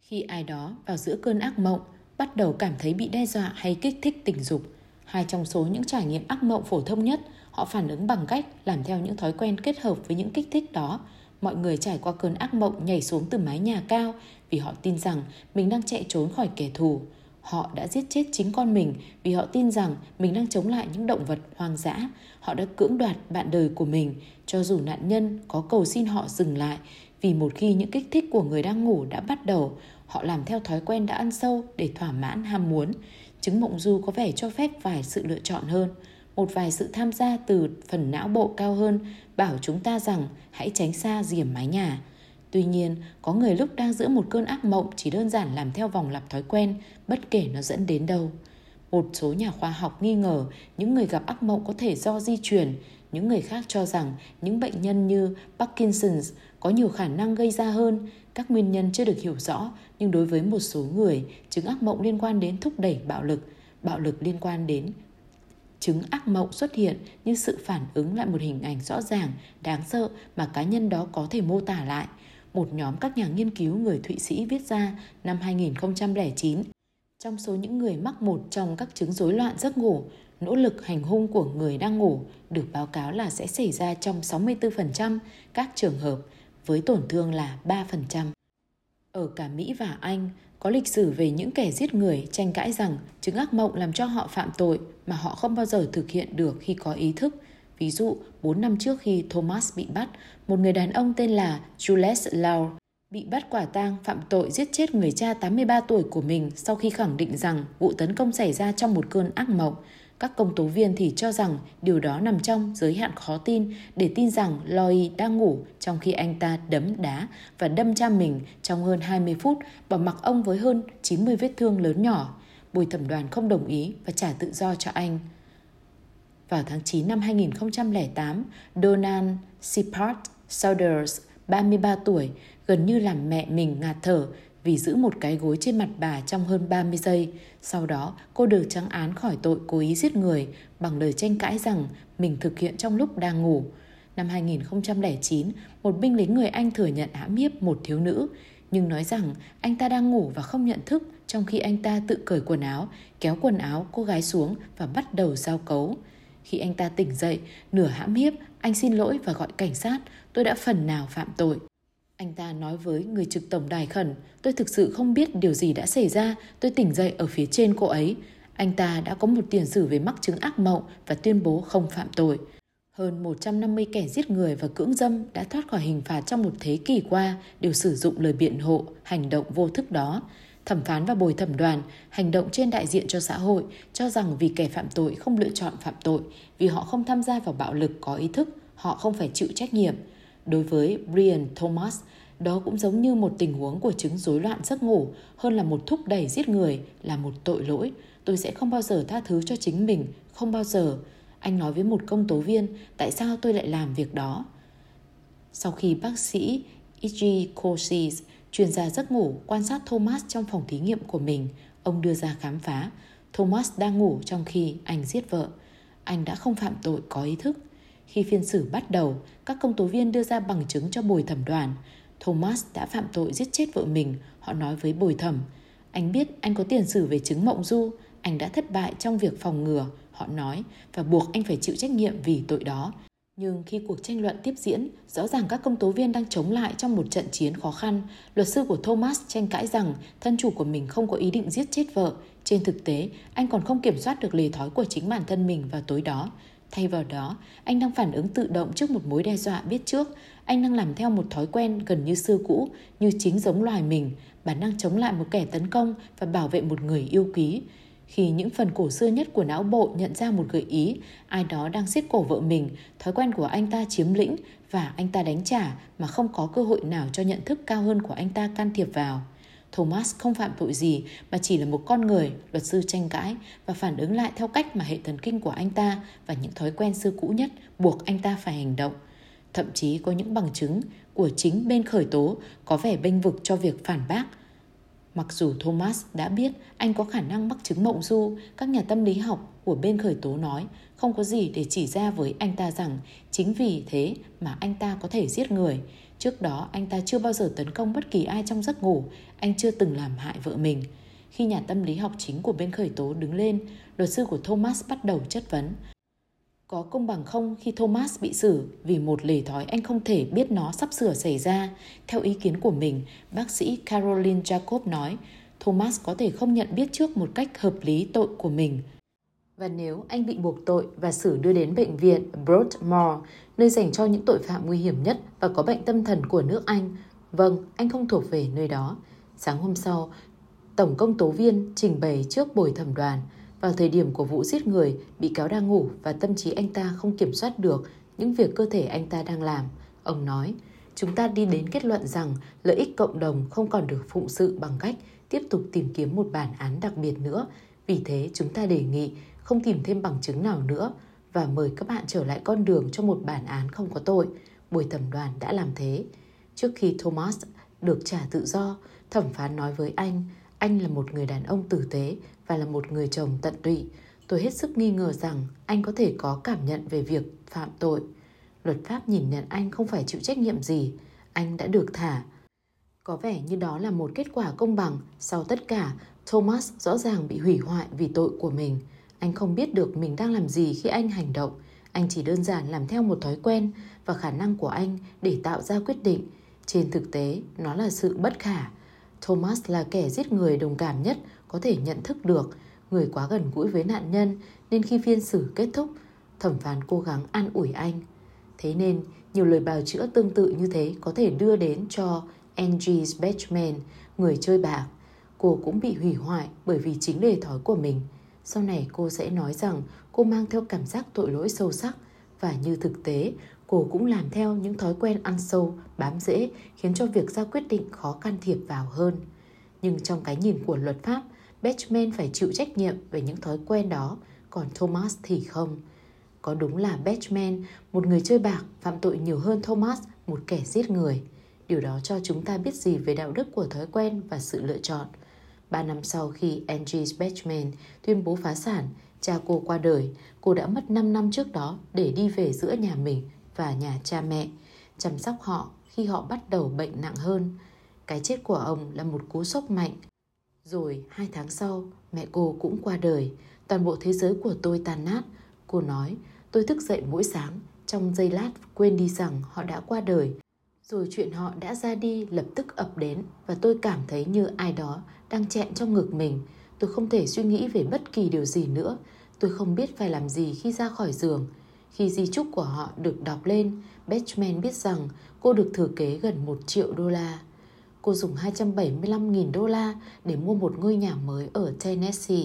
Speaker 1: Khi ai đó vào giữa cơn ác mộng, bắt đầu cảm thấy bị đe dọa hay kích thích tình dục, hai trong số những trải nghiệm ác mộng phổ thông nhất, họ phản ứng bằng cách làm theo những thói quen kết hợp với những kích thích đó. Mọi người trải qua cơn ác mộng nhảy xuống từ mái nhà cao vì họ tin rằng mình đang chạy trốn khỏi kẻ thù họ đã giết chết chính con mình vì họ tin rằng mình đang chống lại những động vật hoang dã. Họ đã cưỡng đoạt bạn đời của mình, cho dù nạn nhân có cầu xin họ dừng lại, vì một khi những kích thích của người đang ngủ đã bắt đầu, họ làm theo thói quen đã ăn sâu để thỏa mãn ham muốn. Chứng mộng du có vẻ cho phép vài sự lựa chọn hơn. Một vài sự tham gia từ phần não bộ cao hơn, bảo chúng ta rằng hãy tránh xa rìa mái nhà. Tuy nhiên, có người lúc đang giữa một cơn ác mộng chỉ đơn giản làm theo vòng lặp thói quen, bất kể nó dẫn đến đâu. Một số nhà khoa học nghi ngờ những người gặp ác mộng có thể do di truyền, những người khác cho rằng những bệnh nhân như Parkinson's có nhiều khả năng gây ra hơn. Các nguyên nhân chưa được hiểu rõ, nhưng đối với một số người, chứng ác mộng liên quan đến thúc đẩy bạo lực, bạo lực liên quan đến chứng ác mộng xuất hiện như sự phản ứng lại một hình ảnh rõ ràng, đáng sợ mà cá nhân đó có thể mô tả lại – một nhóm các nhà nghiên cứu người Thụy Sĩ viết ra năm 2009. Trong số những người mắc một trong các chứng rối loạn giấc ngủ, nỗ lực hành hung của người đang ngủ được báo cáo là sẽ xảy ra trong 64% các trường hợp với tổn thương là 3%. Ở cả Mỹ và Anh, có lịch sử về những kẻ giết người tranh cãi rằng chứng ác mộng làm cho họ phạm tội mà họ không bao giờ thực hiện được khi có ý thức – Ví dụ, 4 năm trước khi Thomas bị bắt, một người đàn ông tên là Jules Lau bị bắt quả tang phạm tội giết chết người cha 83 tuổi của mình sau khi khẳng định rằng vụ tấn công xảy ra trong một cơn ác mộng. Các công tố viên thì cho rằng điều đó nằm trong giới hạn khó tin để tin rằng Loy đang ngủ trong khi anh ta đấm đá và đâm cha mình trong hơn 20 phút, bỏ mặc ông với hơn 90 vết thương lớn nhỏ. Bồi thẩm đoàn không đồng ý và trả tự do cho anh. Vào tháng 9 năm 2008, Donald Sipart Saunders, 33 tuổi, gần như làm mẹ mình ngạt thở vì giữ một cái gối trên mặt bà trong hơn 30 giây. Sau đó, cô được trắng án khỏi tội cố ý giết người bằng lời tranh cãi rằng mình thực hiện trong lúc đang ngủ. Năm 2009, một binh lính người Anh thừa nhận hãm hiếp một thiếu nữ, nhưng nói rằng anh ta đang ngủ và không nhận thức trong khi anh ta tự cởi quần áo, kéo quần áo cô gái xuống và bắt đầu giao cấu. Khi anh ta tỉnh dậy, nửa hãm hiếp, anh xin lỗi và gọi cảnh sát, tôi đã phần nào phạm tội. Anh ta nói với người trực tổng đài khẩn, tôi thực sự không biết điều gì đã xảy ra, tôi tỉnh dậy ở phía trên cô ấy. Anh ta đã có một tiền sử về mắc chứng ác mộng và tuyên bố không phạm tội. Hơn 150 kẻ giết người và cưỡng dâm đã thoát khỏi hình phạt trong một thế kỷ qua đều sử dụng lời biện hộ, hành động vô thức đó thẩm phán và bồi thẩm đoàn hành động trên đại diện cho xã hội cho rằng vì kẻ phạm tội không lựa chọn phạm tội vì họ không tham gia vào bạo lực có ý thức họ không phải chịu trách nhiệm Đối với Brian Thomas, đó cũng giống như một tình huống của chứng rối loạn giấc ngủ hơn là một thúc đẩy giết người, là một tội lỗi. Tôi sẽ không bao giờ tha thứ cho chính mình, không bao giờ. Anh nói với một công tố viên, tại sao tôi lại làm việc đó? Sau khi bác sĩ E.G chuyên gia giấc ngủ, quan sát Thomas trong phòng thí nghiệm của mình, ông đưa ra khám phá Thomas đang ngủ trong khi anh giết vợ. Anh đã không phạm tội có ý thức. Khi phiên xử bắt đầu, các công tố viên đưa ra bằng chứng cho bồi thẩm đoàn. Thomas đã phạm tội giết chết vợ mình, họ nói với bồi thẩm. Anh biết anh có tiền sử về chứng mộng du, anh đã thất bại trong việc phòng ngừa, họ nói, và buộc anh phải chịu trách nhiệm vì tội đó. Nhưng khi cuộc tranh luận tiếp diễn, rõ ràng các công tố viên đang chống lại trong một trận chiến khó khăn. Luật sư của Thomas tranh cãi rằng thân chủ của mình không có ý định giết chết vợ. Trên thực tế, anh còn không kiểm soát được lề thói của chính bản thân mình vào tối đó. Thay vào đó, anh đang phản ứng tự động trước một mối đe dọa biết trước. Anh đang làm theo một thói quen gần như xưa cũ, như chính giống loài mình, bản năng chống lại một kẻ tấn công và bảo vệ một người yêu quý. Khi những phần cổ xưa nhất của não bộ nhận ra một gợi ý, ai đó đang siết cổ vợ mình, thói quen của anh ta chiếm lĩnh và anh ta đánh trả mà không có cơ hội nào cho nhận thức cao hơn của anh ta can thiệp vào. Thomas không phạm tội gì mà chỉ là một con người, luật sư tranh cãi và phản ứng lại theo cách mà hệ thần kinh của anh ta và những thói quen xưa cũ nhất buộc anh ta phải hành động. Thậm chí có những bằng chứng của chính bên khởi tố có vẻ bênh vực cho việc phản bác Mặc dù Thomas đã biết anh có khả năng mắc chứng mộng du, các nhà tâm lý học của bên khởi tố nói không có gì để chỉ ra với anh ta rằng chính vì thế mà anh ta có thể giết người. Trước đó anh ta chưa bao giờ tấn công bất kỳ ai trong giấc ngủ, anh chưa từng làm hại vợ mình. Khi nhà tâm lý học chính của bên khởi tố đứng lên, luật sư của Thomas bắt đầu chất vấn. Có công bằng không khi Thomas bị xử vì một lề thói anh không thể biết nó sắp sửa xảy ra? Theo ý kiến của mình, bác sĩ Caroline Jacob nói, Thomas có thể không nhận biết trước một cách hợp lý tội của mình. Và nếu anh bị buộc tội và xử đưa đến bệnh viện Broadmoor, nơi dành cho những tội phạm nguy hiểm nhất và có bệnh tâm thần của nước Anh, vâng, anh không thuộc về nơi đó. Sáng hôm sau, Tổng công tố viên trình bày trước bồi thẩm đoàn – vào thời điểm của vụ giết người, bị cáo đang ngủ và tâm trí anh ta không kiểm soát được những việc cơ thể anh ta đang làm. Ông nói, chúng ta đi đến kết luận rằng lợi ích cộng đồng không còn được phụng sự bằng cách tiếp tục tìm kiếm một bản án đặc biệt nữa. Vì thế chúng ta đề nghị không tìm thêm bằng chứng nào nữa và mời các bạn trở lại con đường cho một bản án không có tội. Buổi thẩm đoàn đã làm thế. Trước khi Thomas được trả tự do, thẩm phán nói với anh, anh là một người đàn ông tử tế và là một người chồng tận tụy, tôi hết sức nghi ngờ rằng anh có thể có cảm nhận về việc phạm tội. Luật pháp nhìn nhận anh không phải chịu trách nhiệm gì, anh đã được thả. Có vẻ như đó là một kết quả công bằng, sau tất cả, Thomas rõ ràng bị hủy hoại vì tội của mình. Anh không biết được mình đang làm gì khi anh hành động, anh chỉ đơn giản làm theo một thói quen và khả năng của anh để tạo ra quyết định. Trên thực tế, nó là sự bất khả. Thomas là kẻ giết người đồng cảm nhất có thể nhận thức được người quá gần gũi với nạn nhân nên khi phiên xử kết thúc, thẩm phán cố gắng an ủi anh. Thế nên, nhiều lời bào chữa tương tự như thế có thể đưa đến cho Angie Batchman, người chơi bạc. Cô cũng bị hủy hoại bởi vì chính đề thói của mình. Sau này cô sẽ nói rằng cô mang theo cảm giác tội lỗi sâu sắc và như thực tế, cô cũng làm theo những thói quen ăn sâu, bám rễ khiến cho việc ra quyết định khó can thiệp vào hơn. Nhưng trong cái nhìn của luật pháp, Batchman phải chịu trách nhiệm về những thói quen đó, còn Thomas thì không. Có đúng là Batchman, một người chơi bạc, phạm tội nhiều hơn Thomas, một kẻ giết người. Điều đó cho chúng ta biết gì về đạo đức của thói quen và sự lựa chọn. Ba năm sau khi Angie Batchman tuyên bố phá sản, cha cô qua đời, cô đã mất 5 năm trước đó để đi về giữa nhà mình và nhà cha mẹ, chăm sóc họ khi họ bắt đầu bệnh nặng hơn. Cái chết của ông là một cú sốc mạnh rồi hai tháng sau, mẹ cô cũng qua đời. Toàn bộ thế giới của tôi tàn nát. Cô nói, tôi thức dậy mỗi sáng, trong giây lát quên đi rằng họ đã qua đời. Rồi chuyện họ đã ra đi lập tức ập đến và tôi cảm thấy như ai đó đang chẹn trong ngực mình. Tôi không thể suy nghĩ về bất kỳ điều gì nữa. Tôi không biết phải làm gì khi ra khỏi giường. Khi di chúc của họ được đọc lên, Batchman biết rằng cô được thừa kế gần 1 triệu đô la cô dùng 275.000 đô la để mua một ngôi nhà mới ở Tennessee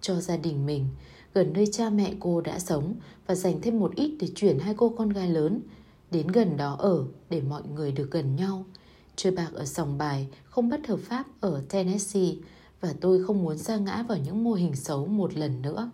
Speaker 1: cho gia đình mình, gần nơi cha mẹ cô đã sống và dành thêm một ít để chuyển hai cô con gái lớn. đến gần đó ở để mọi người được gần nhau. Chơi bạc ở sòng bài không bất hợp pháp ở Tennessee và tôi không muốn sa ngã vào những mô hình xấu một lần nữa.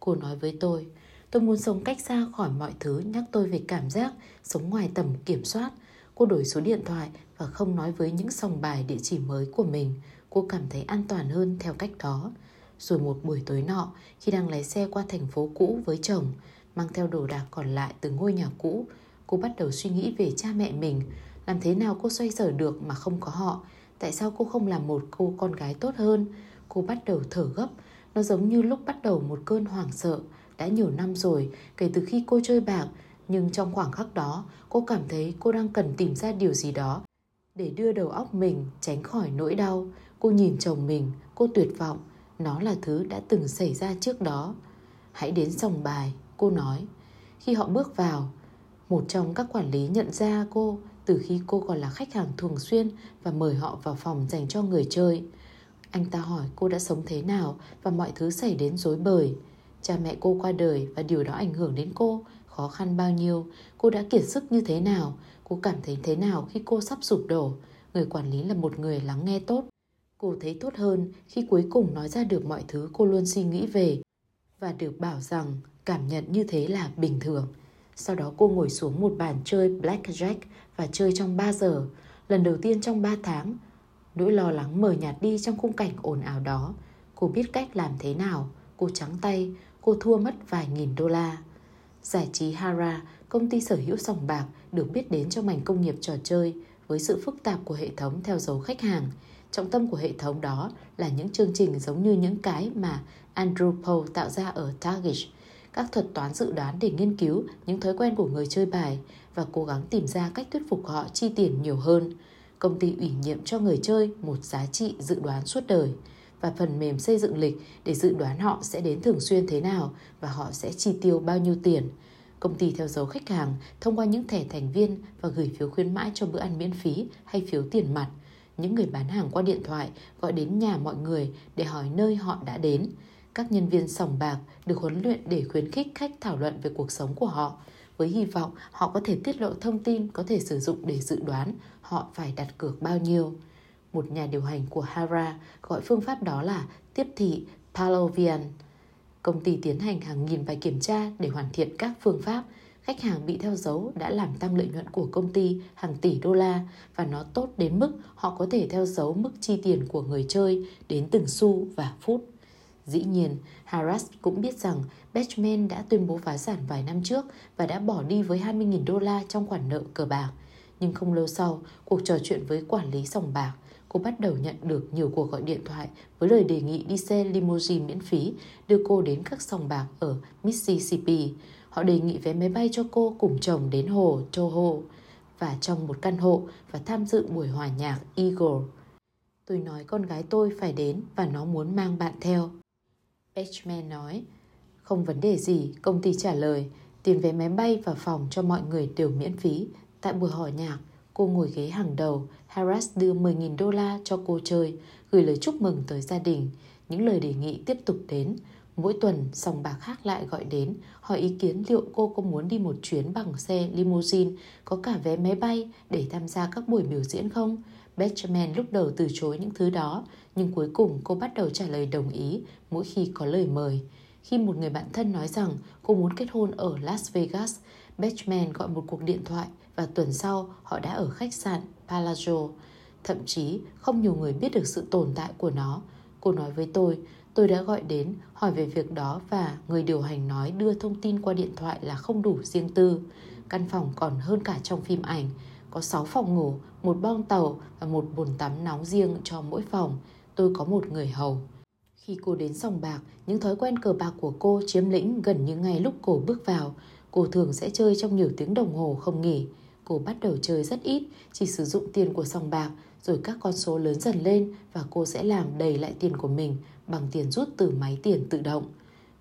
Speaker 1: Cô nói với tôi, tôi muốn sống cách xa khỏi mọi thứ nhắc tôi về cảm giác sống ngoài tầm kiểm soát. Cô đổi số điện thoại và không nói với những sòng bài địa chỉ mới của mình. Cô cảm thấy an toàn hơn theo cách đó. Rồi một buổi tối nọ, khi đang lái xe qua thành phố cũ với chồng, mang theo đồ đạc còn lại từ ngôi nhà cũ, cô bắt đầu suy nghĩ về cha mẹ mình. Làm thế nào cô xoay sở được mà không có họ? Tại sao cô không làm một cô con gái tốt hơn? Cô bắt đầu thở gấp. Nó giống như lúc bắt đầu một cơn hoảng sợ. Đã nhiều năm rồi, kể từ khi cô chơi bạc, nhưng trong khoảng khắc đó, cô cảm thấy cô đang cần tìm ra điều gì đó để đưa đầu óc mình tránh khỏi nỗi đau. Cô nhìn chồng mình, cô tuyệt vọng. Nó là thứ đã từng xảy ra trước đó. Hãy đến sòng bài, cô nói. Khi họ bước vào, một trong các quản lý nhận ra cô từ khi cô còn là khách hàng thường xuyên và mời họ vào phòng dành cho người chơi. Anh ta hỏi cô đã sống thế nào và mọi thứ xảy đến rối bời. Cha mẹ cô qua đời và điều đó ảnh hưởng đến cô, khó khăn bao nhiêu, cô đã kiệt sức như thế nào, cô cảm thấy thế nào khi cô sắp sụp đổ. Người quản lý là một người lắng nghe tốt. Cô thấy tốt hơn khi cuối cùng nói ra được mọi thứ cô luôn suy nghĩ về và được bảo rằng cảm nhận như thế là bình thường. Sau đó cô ngồi xuống một bàn chơi blackjack và chơi trong 3 giờ. Lần đầu tiên trong 3 tháng, nỗi lo lắng mờ nhạt đi trong khung cảnh ồn ào đó. Cô biết cách làm thế nào. Cô trắng tay, cô thua mất vài nghìn đô la. Giải trí Hara, công ty sở hữu sòng bạc, được biết đến trong ngành công nghiệp trò chơi với sự phức tạp của hệ thống theo dấu khách hàng. Trọng tâm của hệ thống đó là những chương trình giống như những cái mà Andrew Paul tạo ra ở Target các thuật toán dự đoán để nghiên cứu những thói quen của người chơi bài và cố gắng tìm ra cách thuyết phục họ chi tiền nhiều hơn. Công ty ủy nhiệm cho người chơi một giá trị dự đoán suốt đời và phần mềm xây dựng lịch để dự đoán họ sẽ đến thường xuyên thế nào và họ sẽ chi tiêu bao nhiêu tiền. Công ty theo dấu khách hàng, thông qua những thẻ thành viên và gửi phiếu khuyến mãi cho bữa ăn miễn phí hay phiếu tiền mặt. Những người bán hàng qua điện thoại gọi đến nhà mọi người để hỏi nơi họ đã đến các nhân viên sòng bạc được huấn luyện để khuyến khích khách thảo luận về cuộc sống của họ, với hy vọng họ có thể tiết lộ thông tin có thể sử dụng để dự đoán họ phải đặt cược bao nhiêu. Một nhà điều hành của Hara gọi phương pháp đó là tiếp thị Palovian. Công ty tiến hành hàng nghìn bài kiểm tra để hoàn thiện các phương pháp. Khách hàng bị theo dấu đã làm tăng lợi nhuận của công ty hàng tỷ đô la và nó tốt đến mức họ có thể theo dấu mức chi tiền của người chơi đến từng xu và phút. Dĩ nhiên, Harris cũng biết rằng Batchman đã tuyên bố phá sản vài năm trước và đã bỏ đi với 20.000 đô la trong khoản nợ cờ bạc. Nhưng không lâu sau, cuộc trò chuyện với quản lý sòng bạc, cô bắt đầu nhận được nhiều cuộc gọi điện thoại với lời đề nghị đi xe limousine miễn phí đưa cô đến các sòng bạc ở Mississippi. Họ đề nghị vé máy bay cho cô cùng chồng đến hồ Toho và trong một căn hộ và tham dự buổi hòa nhạc Eagle. Tôi nói con gái tôi phải đến và nó muốn mang bạn theo. Batchman nói. Không vấn đề gì, công ty trả lời. Tiền vé máy bay và phòng cho mọi người đều miễn phí. Tại buổi hòa nhạc, cô ngồi ghế hàng đầu. Harris đưa 10.000 đô la cho cô chơi, gửi lời chúc mừng tới gia đình. Những lời đề nghị tiếp tục đến. Mỗi tuần, sòng bạc khác lại gọi đến, hỏi ý kiến liệu cô có muốn đi một chuyến bằng xe limousine, có cả vé máy bay để tham gia các buổi biểu diễn không? Benjamin lúc đầu từ chối những thứ đó, nhưng cuối cùng cô bắt đầu trả lời đồng ý mỗi khi có lời mời. Khi một người bạn thân nói rằng cô muốn kết hôn ở Las Vegas, Benjamin gọi một cuộc điện thoại và tuần sau họ đã ở khách sạn Palazzo. Thậm chí không nhiều người biết được sự tồn tại của nó. Cô nói với tôi, tôi đã gọi đến hỏi về việc đó và người điều hành nói đưa thông tin qua điện thoại là không đủ riêng tư. Căn phòng còn hơn cả trong phim ảnh có 6 phòng ngủ, một bong tàu và một bồn tắm nóng riêng cho mỗi phòng. Tôi có một người hầu. Khi cô đến sòng bạc, những thói quen cờ bạc của cô chiếm lĩnh gần như ngay lúc cô bước vào. Cô thường sẽ chơi trong nhiều tiếng đồng hồ không nghỉ. Cô bắt đầu chơi rất ít, chỉ sử dụng tiền của sòng bạc, rồi các con số lớn dần lên và cô sẽ làm đầy lại tiền của mình bằng tiền rút từ máy tiền tự động.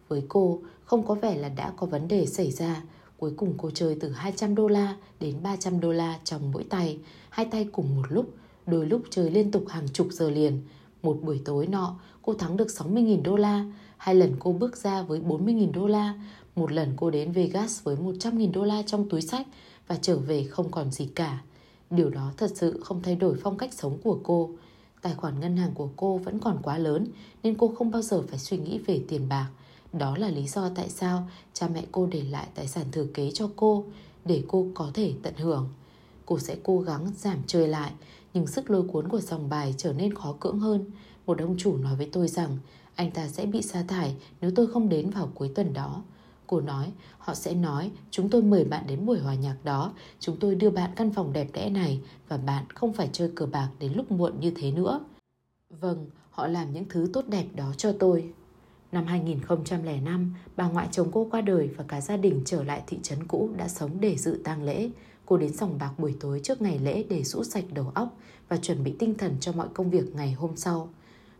Speaker 1: Với cô, không có vẻ là đã có vấn đề xảy ra, Cuối cùng cô chơi từ 200 đô la đến 300 đô la trong mỗi tay, hai tay cùng một lúc, đôi lúc chơi liên tục hàng chục giờ liền. Một buổi tối nọ, cô thắng được 60.000 đô la, hai lần cô bước ra với 40.000 đô la, một lần cô đến Vegas với 100.000 đô la trong túi sách và trở về không còn gì cả. Điều đó thật sự không thay đổi phong cách sống của cô. Tài khoản ngân hàng của cô vẫn còn quá lớn nên cô không bao giờ phải suy nghĩ về tiền bạc. Đó là lý do tại sao cha mẹ cô để lại tài sản thừa kế cho cô để cô có thể tận hưởng. Cô sẽ cố gắng giảm chơi lại, nhưng sức lôi cuốn của dòng bài trở nên khó cưỡng hơn. Một ông chủ nói với tôi rằng anh ta sẽ bị sa thải nếu tôi không đến vào cuối tuần đó. Cô nói, họ sẽ nói, chúng tôi mời bạn đến buổi hòa nhạc đó, chúng tôi đưa bạn căn phòng đẹp đẽ này và bạn không phải chơi cờ bạc đến lúc muộn như thế nữa. Vâng, họ làm những thứ tốt đẹp đó cho tôi. Năm 2005, bà ngoại chồng cô qua đời và cả gia đình trở lại thị trấn cũ đã sống để dự tang lễ. Cô đến sòng bạc buổi tối trước ngày lễ để rũ sạch đầu óc và chuẩn bị tinh thần cho mọi công việc ngày hôm sau.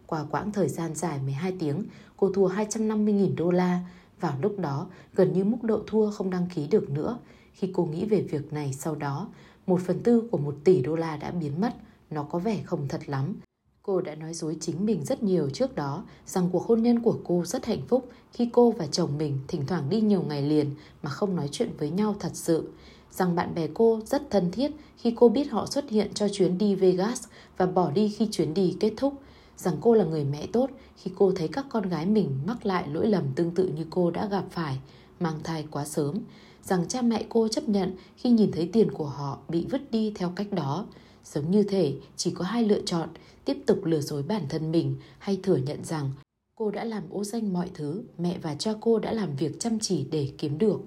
Speaker 1: Qua quãng thời gian dài 12 tiếng, cô thua 250.000 đô la. Vào lúc đó, gần như mức độ thua không đăng ký được nữa. Khi cô nghĩ về việc này sau đó, một phần tư của một tỷ đô la đã biến mất. Nó có vẻ không thật lắm. Cô đã nói dối chính mình rất nhiều trước đó rằng cuộc hôn nhân của cô rất hạnh phúc khi cô và chồng mình thỉnh thoảng đi nhiều ngày liền mà không nói chuyện với nhau thật sự. Rằng bạn bè cô rất thân thiết khi cô biết họ xuất hiện cho chuyến đi Vegas và bỏ đi khi chuyến đi kết thúc rằng cô là người mẹ tốt khi cô thấy các con gái mình mắc lại lỗi lầm tương tự như cô đã gặp phải, mang thai quá sớm, rằng cha mẹ cô chấp nhận khi nhìn thấy tiền của họ bị vứt đi theo cách đó. Giống như thể chỉ có hai lựa chọn, tiếp tục lừa dối bản thân mình hay thừa nhận rằng cô đã làm ô danh mọi thứ, mẹ và cha cô đã làm việc chăm chỉ để kiếm được.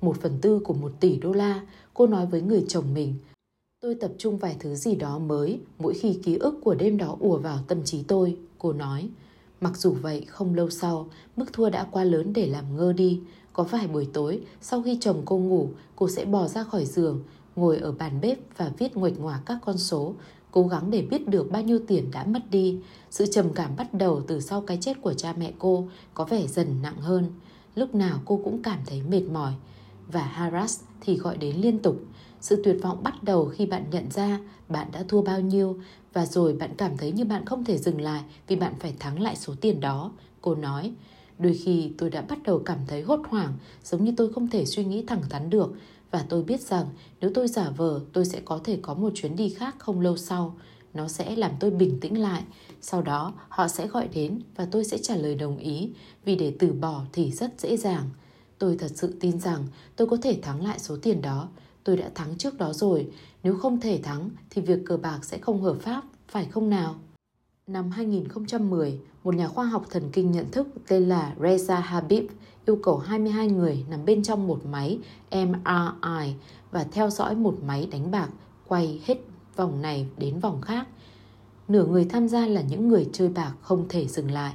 Speaker 1: Một phần tư của một tỷ đô la, cô nói với người chồng mình, Tôi tập trung vài thứ gì đó mới mỗi khi ký ức của đêm đó ùa vào tâm trí tôi, cô nói. Mặc dù vậy, không lâu sau, mức thua đã quá lớn để làm ngơ đi. Có vài buổi tối, sau khi chồng cô ngủ, cô sẽ bò ra khỏi giường, ngồi ở bàn bếp và viết nguệch ngoạc các con số, cố gắng để biết được bao nhiêu tiền đã mất đi. Sự trầm cảm bắt đầu từ sau cái chết của cha mẹ cô có vẻ dần nặng hơn. Lúc nào cô cũng cảm thấy mệt mỏi. Và Haras thì gọi đến liên tục. Sự tuyệt vọng bắt đầu khi bạn nhận ra bạn đã thua bao nhiêu và rồi bạn cảm thấy như bạn không thể dừng lại vì bạn phải thắng lại số tiền đó. Cô nói, đôi khi tôi đã bắt đầu cảm thấy hốt hoảng, giống như tôi không thể suy nghĩ thẳng thắn được và tôi biết rằng nếu tôi giả vờ tôi sẽ có thể có một chuyến đi khác không lâu sau. Nó sẽ làm tôi bình tĩnh lại. Sau đó họ sẽ gọi đến và tôi sẽ trả lời đồng ý vì để từ bỏ thì rất dễ dàng. Tôi thật sự tin rằng tôi có thể thắng lại số tiền đó tôi đã thắng trước đó rồi, nếu không thể thắng thì việc cờ bạc sẽ không hợp pháp, phải không nào? Năm 2010, một nhà khoa học thần kinh nhận thức tên là Reza Habib yêu cầu 22 người nằm bên trong một máy MRI và theo dõi một máy đánh bạc quay hết vòng này đến vòng khác. Nửa người tham gia là những người chơi bạc không thể dừng lại.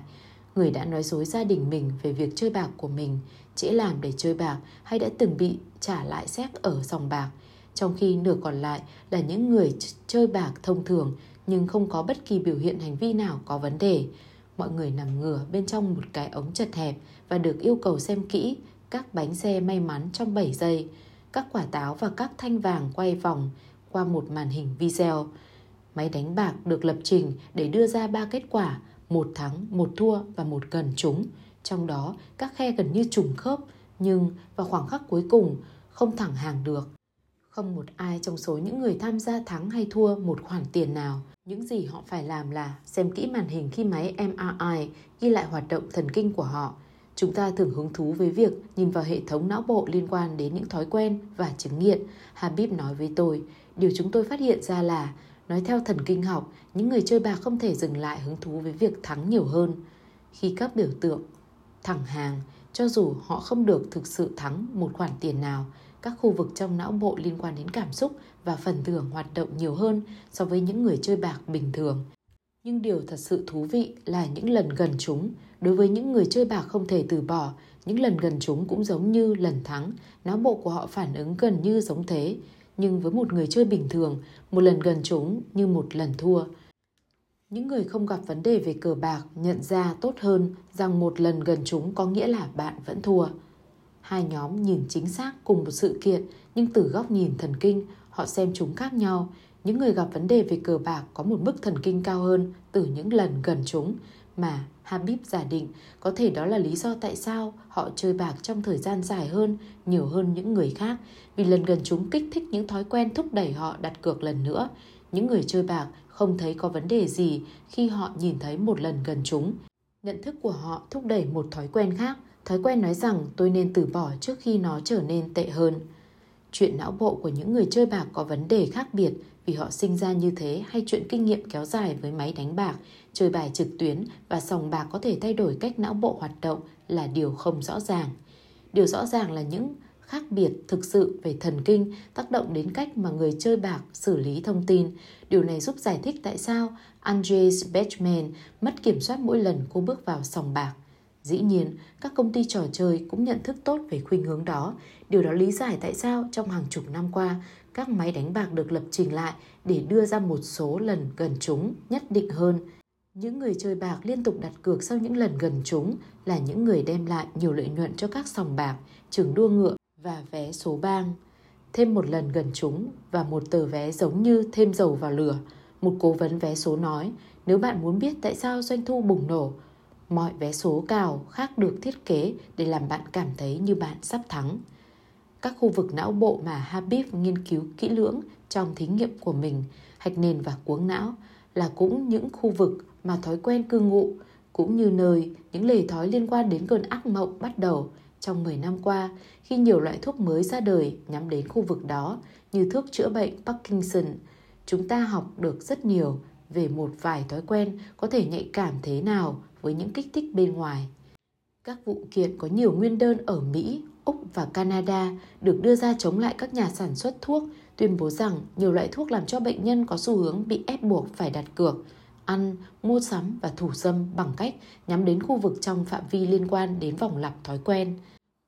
Speaker 1: Người đã nói dối gia đình mình về việc chơi bạc của mình, chỉ làm để chơi bạc hay đã từng bị trả lại xét ở sòng bạc, trong khi nửa còn lại là những người chơi bạc thông thường nhưng không có bất kỳ biểu hiện hành vi nào có vấn đề. Mọi người nằm ngửa bên trong một cái ống chật hẹp và được yêu cầu xem kỹ các bánh xe may mắn trong 7 giây, các quả táo và các thanh vàng quay vòng qua một màn hình video. Máy đánh bạc được lập trình để đưa ra ba kết quả, một thắng, một thua và một gần trúng. Trong đó, các khe gần như trùng khớp, nhưng vào khoảng khắc cuối cùng không thẳng hàng được. Không một ai trong số những người tham gia thắng hay thua một khoản tiền nào. Những gì họ phải làm là xem kỹ màn hình khi máy MRI ghi lại hoạt động thần kinh của họ. Chúng ta thường hứng thú với việc nhìn vào hệ thống não bộ liên quan đến những thói quen và chứng nghiện. Habib nói với tôi, điều chúng tôi phát hiện ra là, nói theo thần kinh học, những người chơi bạc không thể dừng lại hứng thú với việc thắng nhiều hơn. Khi các biểu tượng thẳng hàng, cho dù họ không được thực sự thắng một khoản tiền nào, các khu vực trong não bộ liên quan đến cảm xúc và phần thưởng hoạt động nhiều hơn so với những người chơi bạc bình thường. Nhưng điều thật sự thú vị là những lần gần chúng, đối với những người chơi bạc không thể từ bỏ, những lần gần chúng cũng giống như lần thắng, não bộ của họ phản ứng gần như giống thế. Nhưng với một người chơi bình thường, một lần gần chúng như một lần thua. Những người không gặp vấn đề về cờ bạc nhận ra tốt hơn rằng một lần gần chúng có nghĩa là bạn vẫn thua. Hai nhóm nhìn chính xác cùng một sự kiện nhưng từ góc nhìn thần kinh họ xem chúng khác nhau. Những người gặp vấn đề về cờ bạc có một mức thần kinh cao hơn từ những lần gần chúng mà Habib giả định có thể đó là lý do tại sao họ chơi bạc trong thời gian dài hơn, nhiều hơn những người khác vì lần gần chúng kích thích những thói quen thúc đẩy họ đặt cược lần nữa. Những người chơi bạc không thấy có vấn đề gì khi họ nhìn thấy một lần gần chúng. Nhận thức của họ thúc đẩy một thói quen khác, thói quen nói rằng tôi nên từ bỏ trước khi nó trở nên tệ hơn. Chuyện não bộ của những người chơi bạc có vấn đề khác biệt vì họ sinh ra như thế hay chuyện kinh nghiệm kéo dài với máy đánh bạc, chơi bài trực tuyến và sòng bạc có thể thay đổi cách não bộ hoạt động là điều không rõ ràng. Điều rõ ràng là những khác biệt thực sự về thần kinh tác động đến cách mà người chơi bạc xử lý thông tin. Điều này giúp giải thích tại sao Andres Bechman mất kiểm soát mỗi lần cô bước vào sòng bạc. Dĩ nhiên, các công ty trò chơi cũng nhận thức tốt về khuynh hướng đó. Điều đó lý giải tại sao trong hàng chục năm qua, các máy đánh bạc được lập trình lại để đưa ra một số lần gần chúng nhất định hơn. Những người chơi bạc liên tục đặt cược sau những lần gần chúng là những người đem lại nhiều lợi nhuận cho các sòng bạc, trường đua ngựa và vé số bang. Thêm một lần gần chúng và một tờ vé giống như thêm dầu vào lửa. Một cố vấn vé số nói, nếu bạn muốn biết tại sao doanh thu bùng nổ, mọi vé số cào khác được thiết kế để làm bạn cảm thấy như bạn sắp thắng. Các khu vực não bộ mà Habib nghiên cứu kỹ lưỡng trong thí nghiệm của mình, hạch nền và cuống não, là cũng những khu vực mà thói quen cư ngụ, cũng như nơi những lề thói liên quan đến cơn ác mộng bắt đầu trong 10 năm qua khi nhiều loại thuốc mới ra đời nhắm đến khu vực đó như thuốc chữa bệnh Parkinson. Chúng ta học được rất nhiều về một vài thói quen có thể nhạy cảm thế nào với những kích thích bên ngoài. Các vụ kiện có nhiều nguyên đơn ở Mỹ, Úc và Canada được đưa ra chống lại các nhà sản xuất thuốc, tuyên bố rằng nhiều loại thuốc làm cho bệnh nhân có xu hướng bị ép buộc phải đặt cược, ăn, mua sắm và thủ dâm bằng cách nhắm đến khu vực trong phạm vi liên quan đến vòng lặp thói quen.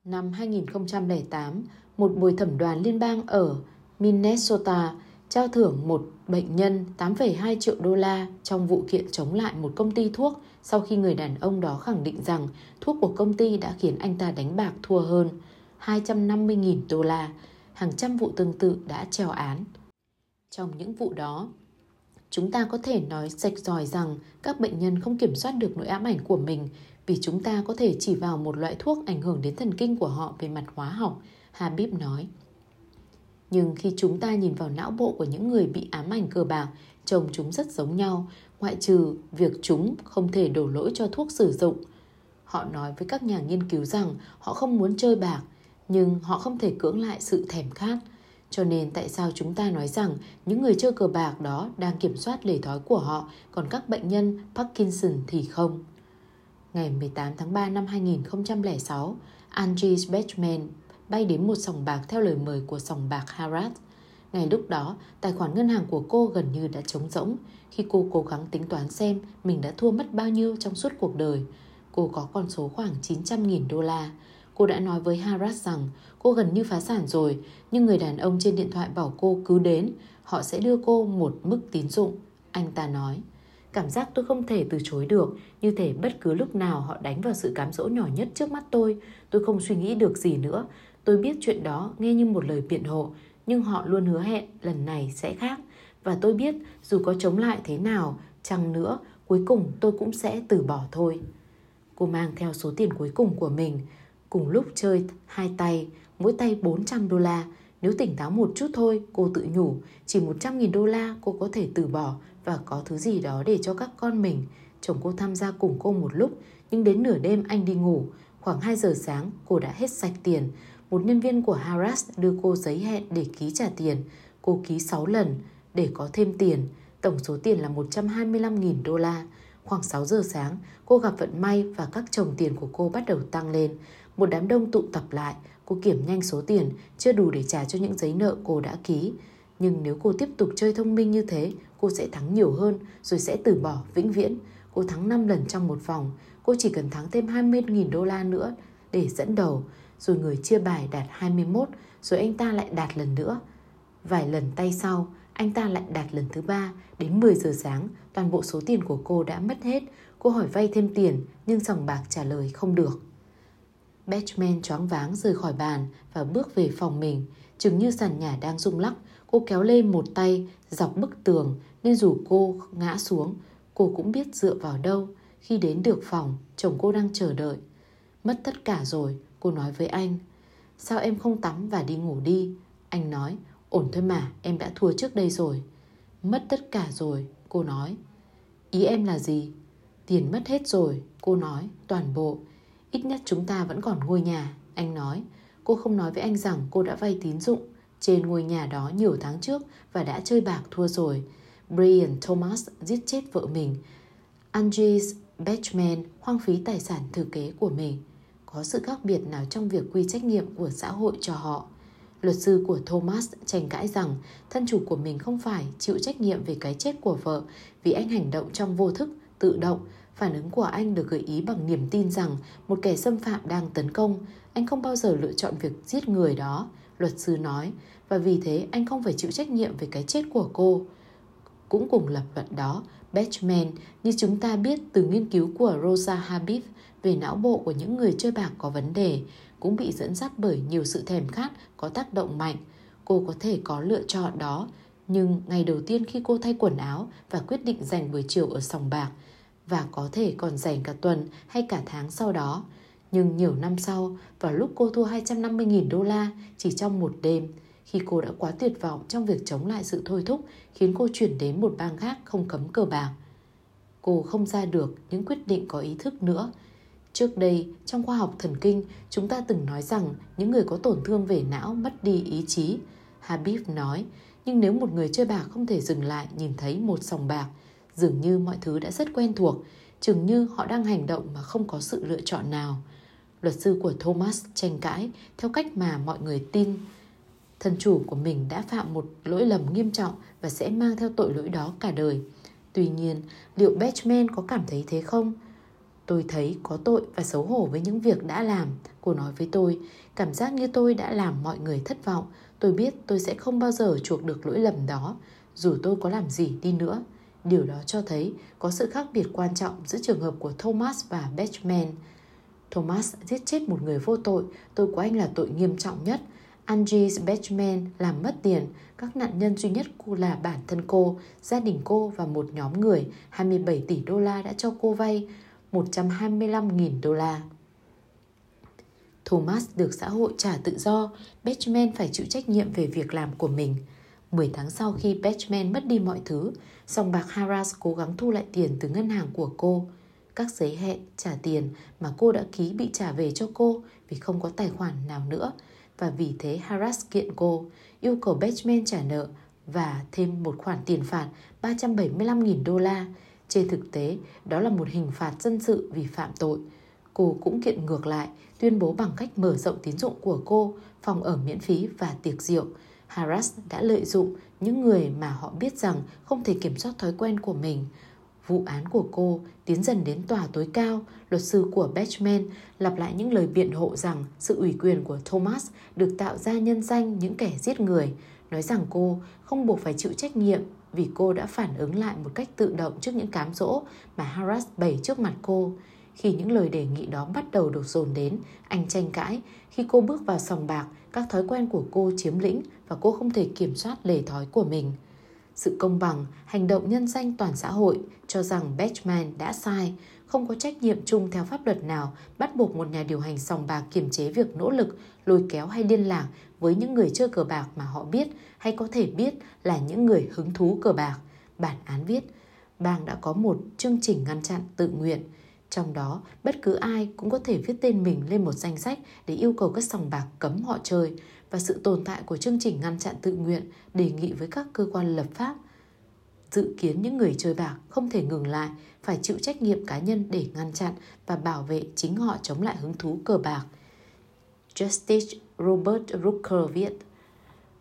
Speaker 1: Năm 2008, một buổi thẩm đoàn liên bang ở Minnesota trao thưởng một bệnh nhân 8,2 triệu đô la trong vụ kiện chống lại một công ty thuốc sau khi người đàn ông đó khẳng định rằng thuốc của công ty đã khiến anh ta đánh bạc thua hơn 250.000 đô la. Hàng trăm vụ tương tự đã treo án. Trong những vụ đó, chúng ta có thể nói sạch ròi rằng các bệnh nhân không kiểm soát được nỗi ám ảnh của mình vì chúng ta có thể chỉ vào một loại thuốc ảnh hưởng đến thần kinh của họ về mặt hóa học, Habib nói. Nhưng khi chúng ta nhìn vào não bộ của những người bị ám ảnh cờ bạc, trông chúng rất giống nhau, ngoại trừ việc chúng không thể đổ lỗi cho thuốc sử dụng. Họ nói với các nhà nghiên cứu rằng họ không muốn chơi bạc, nhưng họ không thể cưỡng lại sự thèm khát. Cho nên tại sao chúng ta nói rằng những người chơi cờ bạc đó đang kiểm soát lề thói của họ, còn các bệnh nhân Parkinson thì không? Ngày 18 tháng 3 năm 2006, Angie Bechman bay đến một sòng bạc theo lời mời của sòng bạc Harrod. Ngay lúc đó, tài khoản ngân hàng của cô gần như đã trống rỗng khi cô cố gắng tính toán xem mình đã thua mất bao nhiêu trong suốt cuộc đời. Cô có con số khoảng 900.000 đô la. Cô đã nói với Haras rằng cô gần như phá sản rồi, nhưng người đàn ông trên điện thoại bảo cô cứ đến, họ sẽ đưa cô một mức tín dụng. Anh ta nói. Cảm giác tôi không thể từ chối được, như thể bất cứ lúc nào họ đánh vào sự cám dỗ nhỏ nhất trước mắt tôi. Tôi không suy nghĩ được gì nữa. Tôi biết chuyện đó nghe như một lời biện hộ, nhưng họ luôn hứa hẹn lần này sẽ khác. Và tôi biết dù có chống lại thế nào, chăng nữa, cuối cùng tôi cũng sẽ từ bỏ thôi. Cô mang theo số tiền cuối cùng của mình, cùng lúc chơi hai tay, mỗi tay 400 đô la. Nếu tỉnh táo một chút thôi, cô tự nhủ, chỉ 100.000 đô la cô có thể từ bỏ và có thứ gì đó để cho các con mình. Chồng cô tham gia cùng cô một lúc, nhưng đến nửa đêm anh đi ngủ. Khoảng 2 giờ sáng, cô đã hết sạch tiền. Một nhân viên của Harris đưa cô giấy hẹn để ký trả tiền. Cô ký 6 lần để có thêm tiền. Tổng số tiền là 125.000 đô la. Khoảng 6 giờ sáng, cô gặp vận may và các chồng tiền của cô bắt đầu tăng lên. Một đám đông tụ tập lại, cô kiểm nhanh số tiền, chưa đủ để trả cho những giấy nợ cô đã ký. Nhưng nếu cô tiếp tục chơi thông minh như thế, cô sẽ thắng nhiều hơn rồi sẽ từ bỏ vĩnh viễn. Cô thắng 5 lần trong một vòng, cô chỉ cần thắng thêm 20.000 đô la nữa để dẫn đầu. Rồi người chia bài đạt 21, rồi anh ta lại đạt lần nữa. Vài lần tay sau, anh ta lại đạt lần thứ ba đến 10 giờ sáng, toàn bộ số tiền của cô đã mất hết. Cô hỏi vay thêm tiền, nhưng sòng bạc trả lời không được. Batman choáng váng rời khỏi bàn và bước về phòng mình, chừng như sàn nhà đang rung lắc. Cô kéo lên một tay dọc bức tường nên dù cô ngã xuống, cô cũng biết dựa vào đâu. Khi đến được phòng, chồng cô đang chờ đợi. Mất tất cả rồi, cô nói với anh. Sao em không tắm và đi ngủ đi? Anh nói, ổn thôi mà, em đã thua trước đây rồi. Mất tất cả rồi, cô nói. Ý em là gì? Tiền mất hết rồi, cô nói, toàn bộ. Ít nhất chúng ta vẫn còn ngôi nhà, anh nói. Cô không nói với anh rằng cô đã vay tín dụng trên ngôi nhà đó nhiều tháng trước và đã chơi bạc thua rồi. Brian Thomas giết chết vợ mình. Andres Batchman hoang phí tài sản thừa kế của mình. Có sự khác biệt nào trong việc quy trách nhiệm của xã hội cho họ? Luật sư của Thomas tranh cãi rằng thân chủ của mình không phải chịu trách nhiệm về cái chết của vợ vì anh hành động trong vô thức, tự động. Phản ứng của anh được gợi ý bằng niềm tin rằng một kẻ xâm phạm đang tấn công. Anh không bao giờ lựa chọn việc giết người đó, luật sư nói, và vì thế anh không phải chịu trách nhiệm về cái chết của cô. Cũng cùng lập luận đó, Batchman, như chúng ta biết từ nghiên cứu của Rosa Habib về não bộ của những người chơi bạc có vấn đề, cũng bị dẫn dắt bởi nhiều sự thèm khát có tác động mạnh. Cô có thể có lựa chọn đó, nhưng ngày đầu tiên khi cô thay quần áo và quyết định dành buổi chiều ở sòng bạc, và có thể còn dành cả tuần hay cả tháng sau đó. Nhưng nhiều năm sau, vào lúc cô thua 250.000 đô la chỉ trong một đêm, khi cô đã quá tuyệt vọng trong việc chống lại sự thôi thúc khiến cô chuyển đến một bang khác không cấm cờ bạc. Cô không ra được những quyết định có ý thức nữa. Trước đây, trong khoa học thần kinh, chúng ta từng nói rằng những người có tổn thương về não mất đi ý chí. Habib nói, nhưng nếu một người chơi bạc không thể dừng lại nhìn thấy một sòng bạc, dường như mọi thứ đã rất quen thuộc, chừng như họ đang hành động mà không có sự lựa chọn nào. Luật sư của Thomas tranh cãi theo cách mà mọi người tin thân chủ của mình đã phạm một lỗi lầm nghiêm trọng và sẽ mang theo tội lỗi đó cả đời. Tuy nhiên, liệu Batchman có cảm thấy thế không? Tôi thấy có tội và xấu hổ với những việc đã làm, cô nói với tôi. Cảm giác như tôi đã làm mọi người thất vọng. Tôi biết tôi sẽ không bao giờ chuộc được lỗi lầm đó, dù tôi có làm gì đi nữa. Điều đó cho thấy có sự khác biệt quan trọng giữa trường hợp của Thomas và Batchman. Thomas giết chết một người vô tội, tội của anh là tội nghiêm trọng nhất. Angie Batchman làm mất tiền, các nạn nhân duy nhất cô là bản thân cô, gia đình cô và một nhóm người 27 tỷ đô la đã cho cô vay 125.000 đô la. Thomas được xã hội trả tự do, Batchman phải chịu trách nhiệm về việc làm của mình. 10 tháng sau khi Batchman mất đi mọi thứ, song bạc Harras cố gắng thu lại tiền từ ngân hàng của cô. Các giấy hẹn trả tiền mà cô đã ký bị trả về cho cô vì không có tài khoản nào nữa và vì thế Harras kiện cô, yêu cầu Batchman trả nợ và thêm một khoản tiền phạt 375.000 đô la. Trên thực tế, đó là một hình phạt dân sự vì phạm tội. Cô cũng kiện ngược lại, tuyên bố bằng cách mở rộng tín dụng của cô, phòng ở miễn phí và tiệc rượu. Harras đã lợi dụng những người mà họ biết rằng không thể kiểm soát thói quen của mình. Vụ án của cô tiến dần đến tòa tối cao, luật sư của Batchman lặp lại những lời biện hộ rằng sự ủy quyền của Thomas được tạo ra nhân danh những kẻ giết người, nói rằng cô không buộc phải chịu trách nhiệm vì cô đã phản ứng lại một cách tự động trước những cám dỗ mà Harris bày trước mặt cô. Khi những lời đề nghị đó bắt đầu được dồn đến, anh tranh cãi. Khi cô bước vào sòng bạc, các thói quen của cô chiếm lĩnh và cô không thể kiểm soát lề thói của mình. Sự công bằng, hành động nhân danh toàn xã hội cho rằng Batchman đã sai, không có trách nhiệm chung theo pháp luật nào bắt buộc một nhà điều hành sòng bạc kiềm chế việc nỗ lực, lôi kéo hay liên lạc với những người chơi cờ bạc mà họ biết hay có thể biết là những người hứng thú cờ bạc. Bản án viết, bang đã có một chương trình ngăn chặn tự nguyện. Trong đó, bất cứ ai cũng có thể viết tên mình lên một danh sách để yêu cầu các sòng bạc cấm họ chơi và sự tồn tại của chương trình ngăn chặn tự nguyện đề nghị với các cơ quan lập pháp dự kiến những người chơi bạc không thể ngừng lại phải chịu trách nhiệm cá nhân để ngăn chặn và bảo vệ chính họ chống lại hứng thú cờ bạc. Justice Robert Rooker viết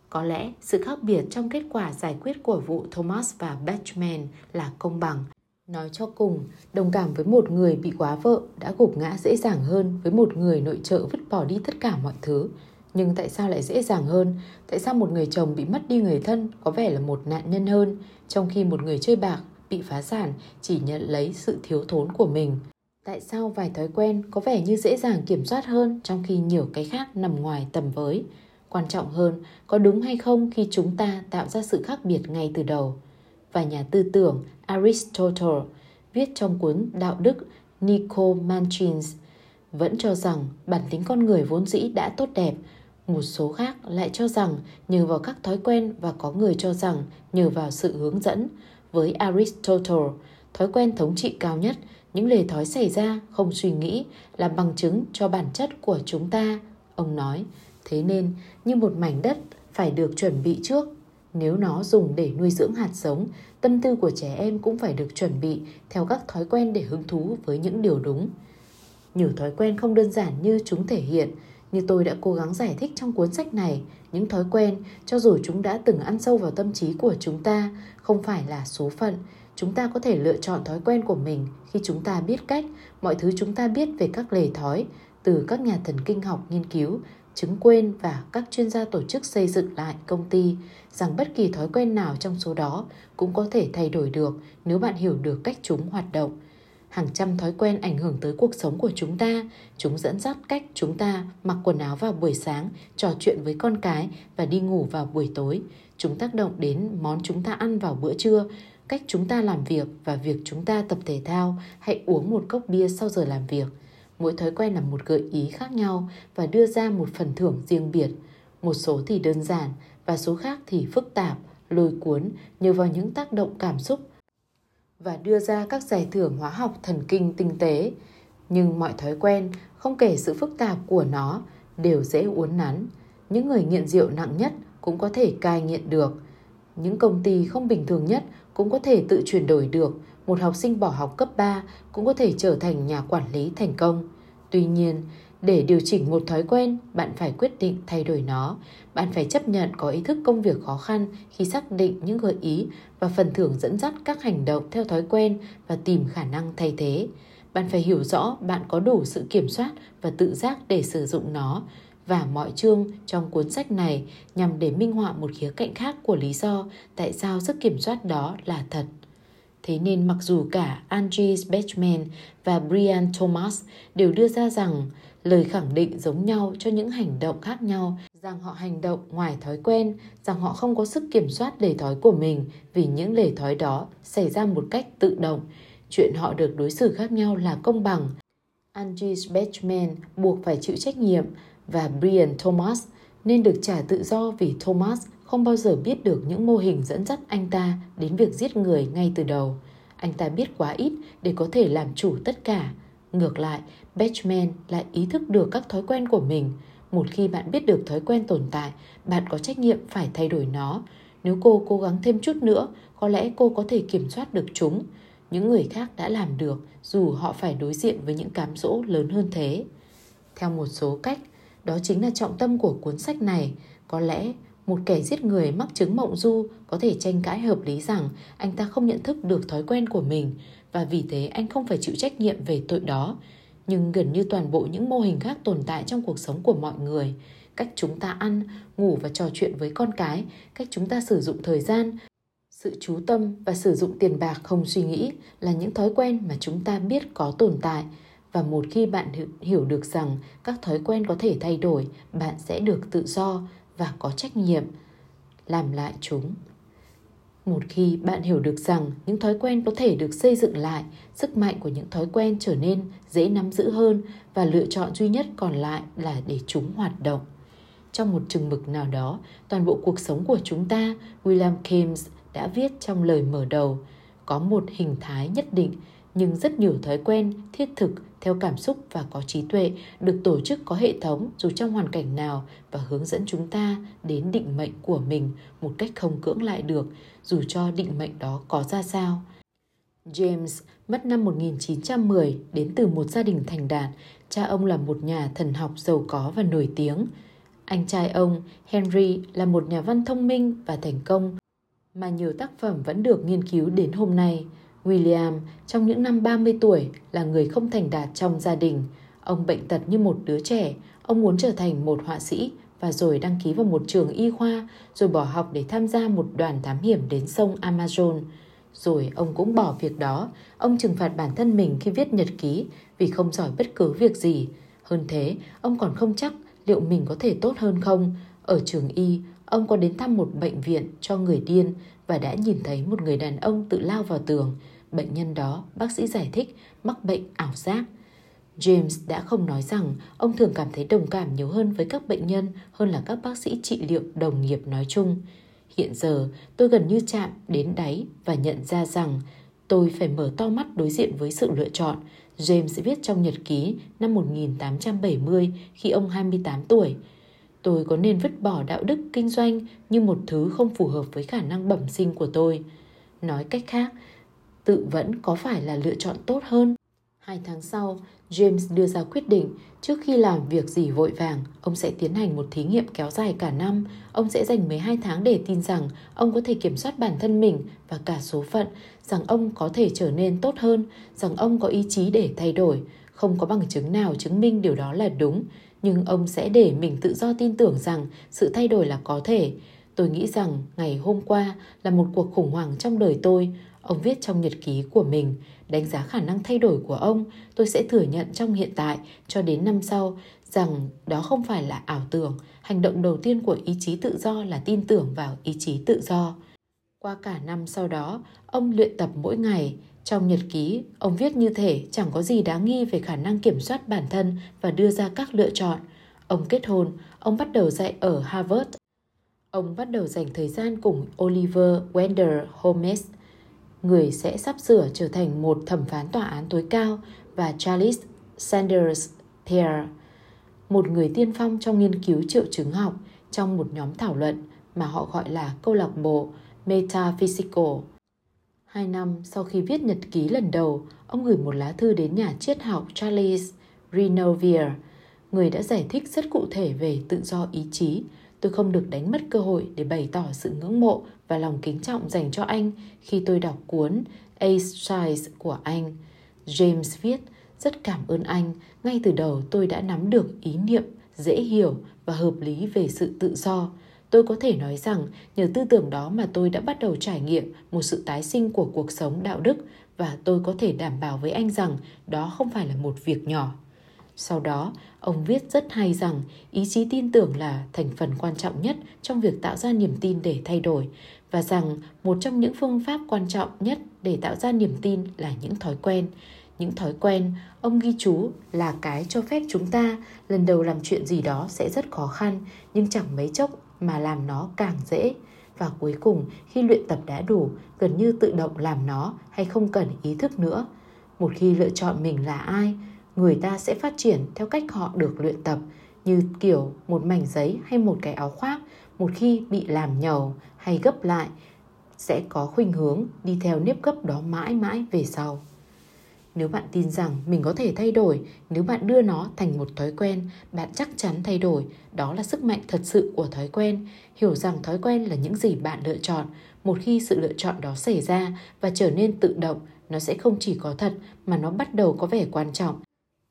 Speaker 1: Có lẽ sự khác biệt trong kết quả giải quyết của vụ Thomas và Batchman là công bằng. Nói cho cùng, đồng cảm với một người bị quá vợ đã gục ngã dễ dàng hơn với một người nội trợ vứt bỏ đi tất cả mọi thứ. Nhưng tại sao lại dễ dàng hơn? Tại sao một người chồng bị mất đi người thân có vẻ là một nạn nhân hơn, trong khi một người chơi bạc bị phá sản chỉ nhận lấy sự thiếu thốn của mình? Tại sao vài thói quen có vẻ như dễ dàng kiểm soát hơn trong khi nhiều cái khác nằm ngoài tầm với? Quan trọng hơn, có đúng hay không khi chúng ta tạo ra sự khác biệt ngay từ đầu? Và nhà tư tưởng Aristotle viết trong cuốn Đạo đức Nicomanchins vẫn cho rằng bản tính con người vốn dĩ đã tốt đẹp. Một số khác lại cho rằng nhờ vào các thói quen và có người cho rằng nhờ vào sự hướng dẫn. Với Aristotle, thói quen thống trị cao nhất, những lề thói xảy ra không suy nghĩ là bằng chứng cho bản chất của chúng ta. Ông nói, thế nên như một mảnh đất phải được chuẩn bị trước. Nếu nó dùng để nuôi dưỡng hạt giống, tâm tư của trẻ em cũng phải được chuẩn bị theo các thói quen để hứng thú với những điều đúng. Nhiều thói quen không đơn giản như chúng thể hiện, như tôi đã cố gắng giải thích trong cuốn sách này, những thói quen, cho dù chúng đã từng ăn sâu vào tâm trí của chúng ta, không phải là số phận. Chúng ta có thể lựa chọn thói quen của mình khi chúng ta biết cách, mọi thứ chúng ta biết về các lề thói, từ các nhà thần kinh học nghiên cứu, chứng quên và các chuyên gia tổ chức xây dựng lại công ty rằng bất kỳ thói quen nào trong số đó cũng có thể thay đổi được nếu bạn hiểu được cách chúng hoạt động hàng trăm thói quen ảnh hưởng tới cuộc sống của chúng ta. Chúng dẫn dắt cách chúng ta mặc quần áo vào buổi sáng, trò chuyện với con cái và đi ngủ vào buổi tối. Chúng tác động đến món chúng ta ăn vào bữa trưa, cách chúng ta làm việc và việc chúng ta tập thể thao hay uống một cốc bia sau giờ làm việc. Mỗi thói quen là một gợi ý khác nhau và đưa ra một phần thưởng riêng biệt. Một số thì đơn giản và số khác thì phức tạp, lôi cuốn nhờ vào những tác động cảm xúc và đưa ra các giải thưởng hóa học thần kinh tinh tế. Nhưng mọi thói quen, không kể sự phức tạp của nó, đều dễ uốn nắn. Những người nghiện rượu nặng nhất cũng có thể cai nghiện được. Những công ty không bình thường nhất cũng có thể tự chuyển đổi được. Một học sinh bỏ học cấp 3 cũng có thể trở thành nhà quản lý thành công. Tuy nhiên, để điều chỉnh một thói quen, bạn phải quyết định thay đổi nó. Bạn phải chấp nhận có ý thức công việc khó khăn khi xác định những gợi ý và phần thưởng dẫn dắt các hành động theo thói quen và tìm khả năng thay thế. Bạn phải hiểu rõ bạn có đủ sự kiểm soát và tự giác để sử dụng nó và mọi chương trong cuốn sách này nhằm để minh họa một khía cạnh khác của lý do tại sao sức kiểm soát đó là thật. Thế nên mặc dù cả Angie Bechman và Brian Thomas đều đưa ra rằng lời khẳng định giống nhau cho những hành động khác nhau, rằng họ hành động ngoài thói quen, rằng họ không có sức kiểm soát lề thói của mình vì những lề thói đó xảy ra một cách tự động. Chuyện họ được đối xử khác nhau là công bằng. Angie Bechman buộc phải chịu trách nhiệm và Brian Thomas nên được trả tự do vì Thomas không bao giờ biết được những mô hình dẫn dắt anh ta đến việc giết người ngay từ đầu. Anh ta biết quá ít để có thể làm chủ tất cả. Ngược lại, Batchman lại ý thức được các thói quen của mình. Một khi bạn biết được thói quen tồn tại, bạn có trách nhiệm phải thay đổi nó. Nếu cô cố gắng thêm chút nữa, có lẽ cô có thể kiểm soát được chúng. Những người khác đã làm được dù họ phải đối diện với những cám dỗ lớn hơn thế. Theo một số cách, đó chính là trọng tâm của cuốn sách này. Có lẽ một kẻ giết người mắc chứng mộng du có thể tranh cãi hợp lý rằng anh ta không nhận thức được thói quen của mình và vì thế anh không phải chịu trách nhiệm về tội đó. Nhưng gần như toàn bộ những mô hình khác tồn tại trong cuộc sống của mọi người, cách chúng ta ăn, ngủ và trò chuyện với con cái, cách chúng ta sử dụng thời gian, sự chú tâm và sử dụng tiền bạc không suy nghĩ là những thói quen mà chúng ta biết có tồn tại và một khi bạn hiểu được rằng các thói quen có thể thay đổi, bạn sẽ được tự do và có trách nhiệm làm lại chúng. Một khi bạn hiểu được rằng những thói quen có thể được xây dựng lại, sức mạnh của những thói quen trở nên dễ nắm giữ hơn và lựa chọn duy nhất còn lại là để chúng hoạt động. Trong một chừng mực nào đó, toàn bộ cuộc sống của chúng ta, William James đã viết trong lời mở đầu, có một hình thái nhất định nhưng rất nhiều thói quen thiết thực theo cảm xúc và có trí tuệ được tổ chức có hệ thống dù trong hoàn cảnh nào và hướng dẫn chúng ta đến định mệnh của mình một cách không cưỡng lại được dù cho định mệnh đó có ra sao. James mất năm 1910 đến từ một gia đình thành đạt, cha ông là một nhà thần học giàu có và nổi tiếng. Anh trai ông, Henry, là một nhà văn thông minh và thành công mà nhiều tác phẩm vẫn được nghiên cứu đến hôm nay. William trong những năm 30 tuổi là người không thành đạt trong gia đình. Ông bệnh tật như một đứa trẻ, ông muốn trở thành một họa sĩ và rồi đăng ký vào một trường y khoa, rồi bỏ học để tham gia một đoàn thám hiểm đến sông Amazon. Rồi ông cũng bỏ việc đó, ông trừng phạt bản thân mình khi viết nhật ký vì không giỏi bất cứ việc gì. Hơn thế, ông còn không chắc liệu mình có thể tốt hơn không. Ở trường y, ông có đến thăm một bệnh viện cho người điên và đã nhìn thấy một người đàn ông tự lao vào tường. bệnh nhân đó, bác sĩ giải thích, mắc bệnh ảo giác. James đã không nói rằng ông thường cảm thấy đồng cảm nhiều hơn với các bệnh nhân hơn là các bác sĩ trị liệu đồng nghiệp nói chung. Hiện giờ, tôi gần như chạm đến đáy và nhận ra rằng tôi phải mở to mắt đối diện với sự lựa chọn. James viết trong nhật ký năm 1870 khi ông 28 tuổi. Tôi có nên vứt bỏ đạo đức kinh doanh như một thứ không phù hợp với khả năng bẩm sinh của tôi. Nói cách khác, tự vẫn có phải là lựa chọn tốt hơn? Hai tháng sau, James đưa ra quyết định trước khi làm việc gì vội vàng, ông sẽ tiến hành một thí nghiệm kéo dài cả năm. Ông sẽ dành 12 tháng để tin rằng ông có thể kiểm soát bản thân mình và cả số phận, rằng ông có thể trở nên tốt hơn, rằng ông có ý chí để thay đổi. Không có bằng chứng nào chứng minh điều đó là đúng, nhưng ông sẽ để mình tự do tin tưởng rằng sự thay đổi là có thể. Tôi nghĩ rằng ngày hôm qua là một cuộc khủng hoảng trong đời tôi. Ông viết trong nhật ký của mình, đánh giá khả năng thay đổi của ông, tôi sẽ thừa nhận trong hiện tại cho đến năm sau rằng đó không phải là ảo tưởng. Hành động đầu tiên của ý chí tự do là tin tưởng vào ý chí tự do. Qua cả năm sau đó, ông luyện tập mỗi ngày. Trong nhật ký, ông viết như thể chẳng có gì đáng nghi về khả năng kiểm soát bản thân và đưa ra các lựa chọn. Ông kết hôn, ông bắt đầu dạy ở Harvard. Ông bắt đầu dành thời gian cùng Oliver Wendell Holmes, người sẽ sắp sửa trở thành một thẩm phán tòa án tối cao và Charles Sanders Peirce, một người tiên phong trong nghiên cứu triệu chứng học trong một nhóm thảo luận mà họ gọi là câu lạc bộ Metaphysical. Hai năm sau khi viết nhật ký lần đầu, ông gửi một lá thư đến nhà triết học Charles Renovier, người đã giải thích rất cụ thể về tự do ý chí. Tôi không được đánh mất cơ hội để bày tỏ sự ngưỡng mộ và lòng kính trọng dành cho anh khi tôi đọc cuốn Ace Size của anh. James viết, rất cảm ơn anh, ngay từ đầu tôi đã nắm được ý niệm dễ hiểu và hợp lý về sự tự do. Tôi có thể nói rằng nhờ tư tưởng đó mà tôi đã bắt đầu trải nghiệm một sự tái sinh của cuộc sống đạo đức và tôi có thể đảm bảo với anh rằng đó không phải là một việc nhỏ. Sau đó, ông viết rất hay rằng ý chí tin tưởng là thành phần quan trọng nhất trong việc tạo ra niềm tin để thay đổi và rằng một trong những phương pháp quan trọng nhất để tạo ra niềm tin là những thói quen. Những thói quen, ông ghi chú là cái cho phép chúng ta lần đầu làm chuyện gì đó sẽ rất khó khăn nhưng chẳng mấy chốc mà làm nó càng dễ. Và cuối cùng, khi luyện tập đã đủ, gần như tự động làm nó hay không cần ý thức nữa. Một khi lựa chọn mình là ai, người ta sẽ phát triển theo cách họ được luyện tập như kiểu một mảnh giấy hay một cái áo khoác một khi bị làm nhầu hay gấp lại sẽ có khuynh hướng đi theo nếp gấp đó mãi mãi về sau. Nếu bạn tin rằng mình có thể thay đổi, nếu bạn đưa nó thành một thói quen, bạn chắc chắn thay đổi. Đó là sức mạnh thật sự của thói quen. Hiểu rằng thói quen là những gì bạn lựa chọn. Một khi sự lựa chọn đó xảy ra và trở nên tự động, nó sẽ không chỉ có thật mà nó bắt đầu có vẻ quan trọng.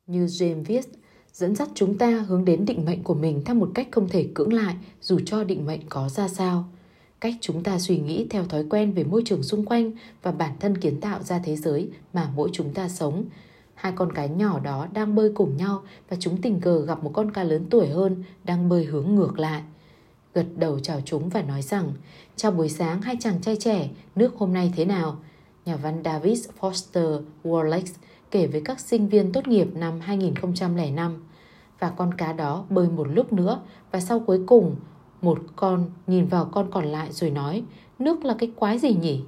Speaker 1: Như James viết, dẫn dắt chúng ta hướng đến định mệnh của mình theo một cách không thể cưỡng lại dù cho định mệnh có ra sao cách chúng ta suy nghĩ theo thói quen về môi trường xung quanh và bản thân kiến tạo ra thế giới mà mỗi chúng ta sống. Hai con cá nhỏ đó đang bơi cùng nhau và chúng tình cờ gặp một con cá lớn tuổi hơn đang bơi hướng ngược lại. Gật đầu chào chúng và nói rằng, chào buổi sáng, hai chàng trai trẻ, nước hôm nay thế nào? Nhà văn David Foster Wallace kể với các sinh viên tốt nghiệp năm 2005 và con cá đó bơi một lúc nữa và sau cuối cùng một con nhìn vào con còn lại rồi nói nước là cái quái gì nhỉ?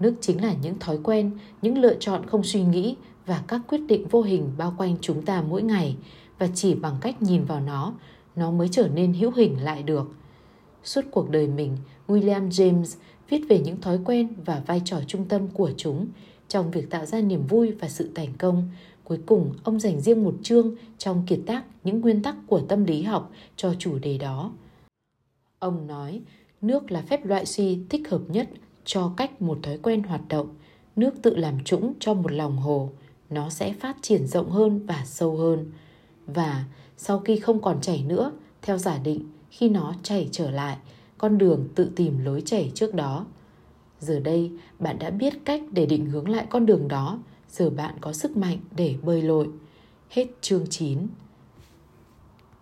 Speaker 1: Nước chính là những thói quen, những lựa chọn không suy nghĩ và các quyết định vô hình bao quanh chúng ta mỗi ngày và chỉ bằng cách nhìn vào nó, nó mới trở nên hữu hình lại được. Suốt cuộc đời mình, William James viết về những thói quen và vai trò trung tâm của chúng trong việc tạo ra niềm vui và sự thành công. Cuối cùng, ông dành riêng một chương trong kiệt tác những nguyên tắc của tâm lý học cho chủ đề đó. Ông nói, nước là phép loại suy thích hợp nhất cho cách một thói quen hoạt động. Nước tự làm trũng cho một lòng hồ, nó sẽ phát triển rộng hơn và sâu hơn. Và sau khi không còn chảy nữa, theo giả định, khi nó chảy trở lại, con đường tự tìm lối chảy trước đó Giờ đây, bạn đã biết cách để định hướng lại con đường đó, giờ bạn có sức mạnh để bơi lội. Hết chương 9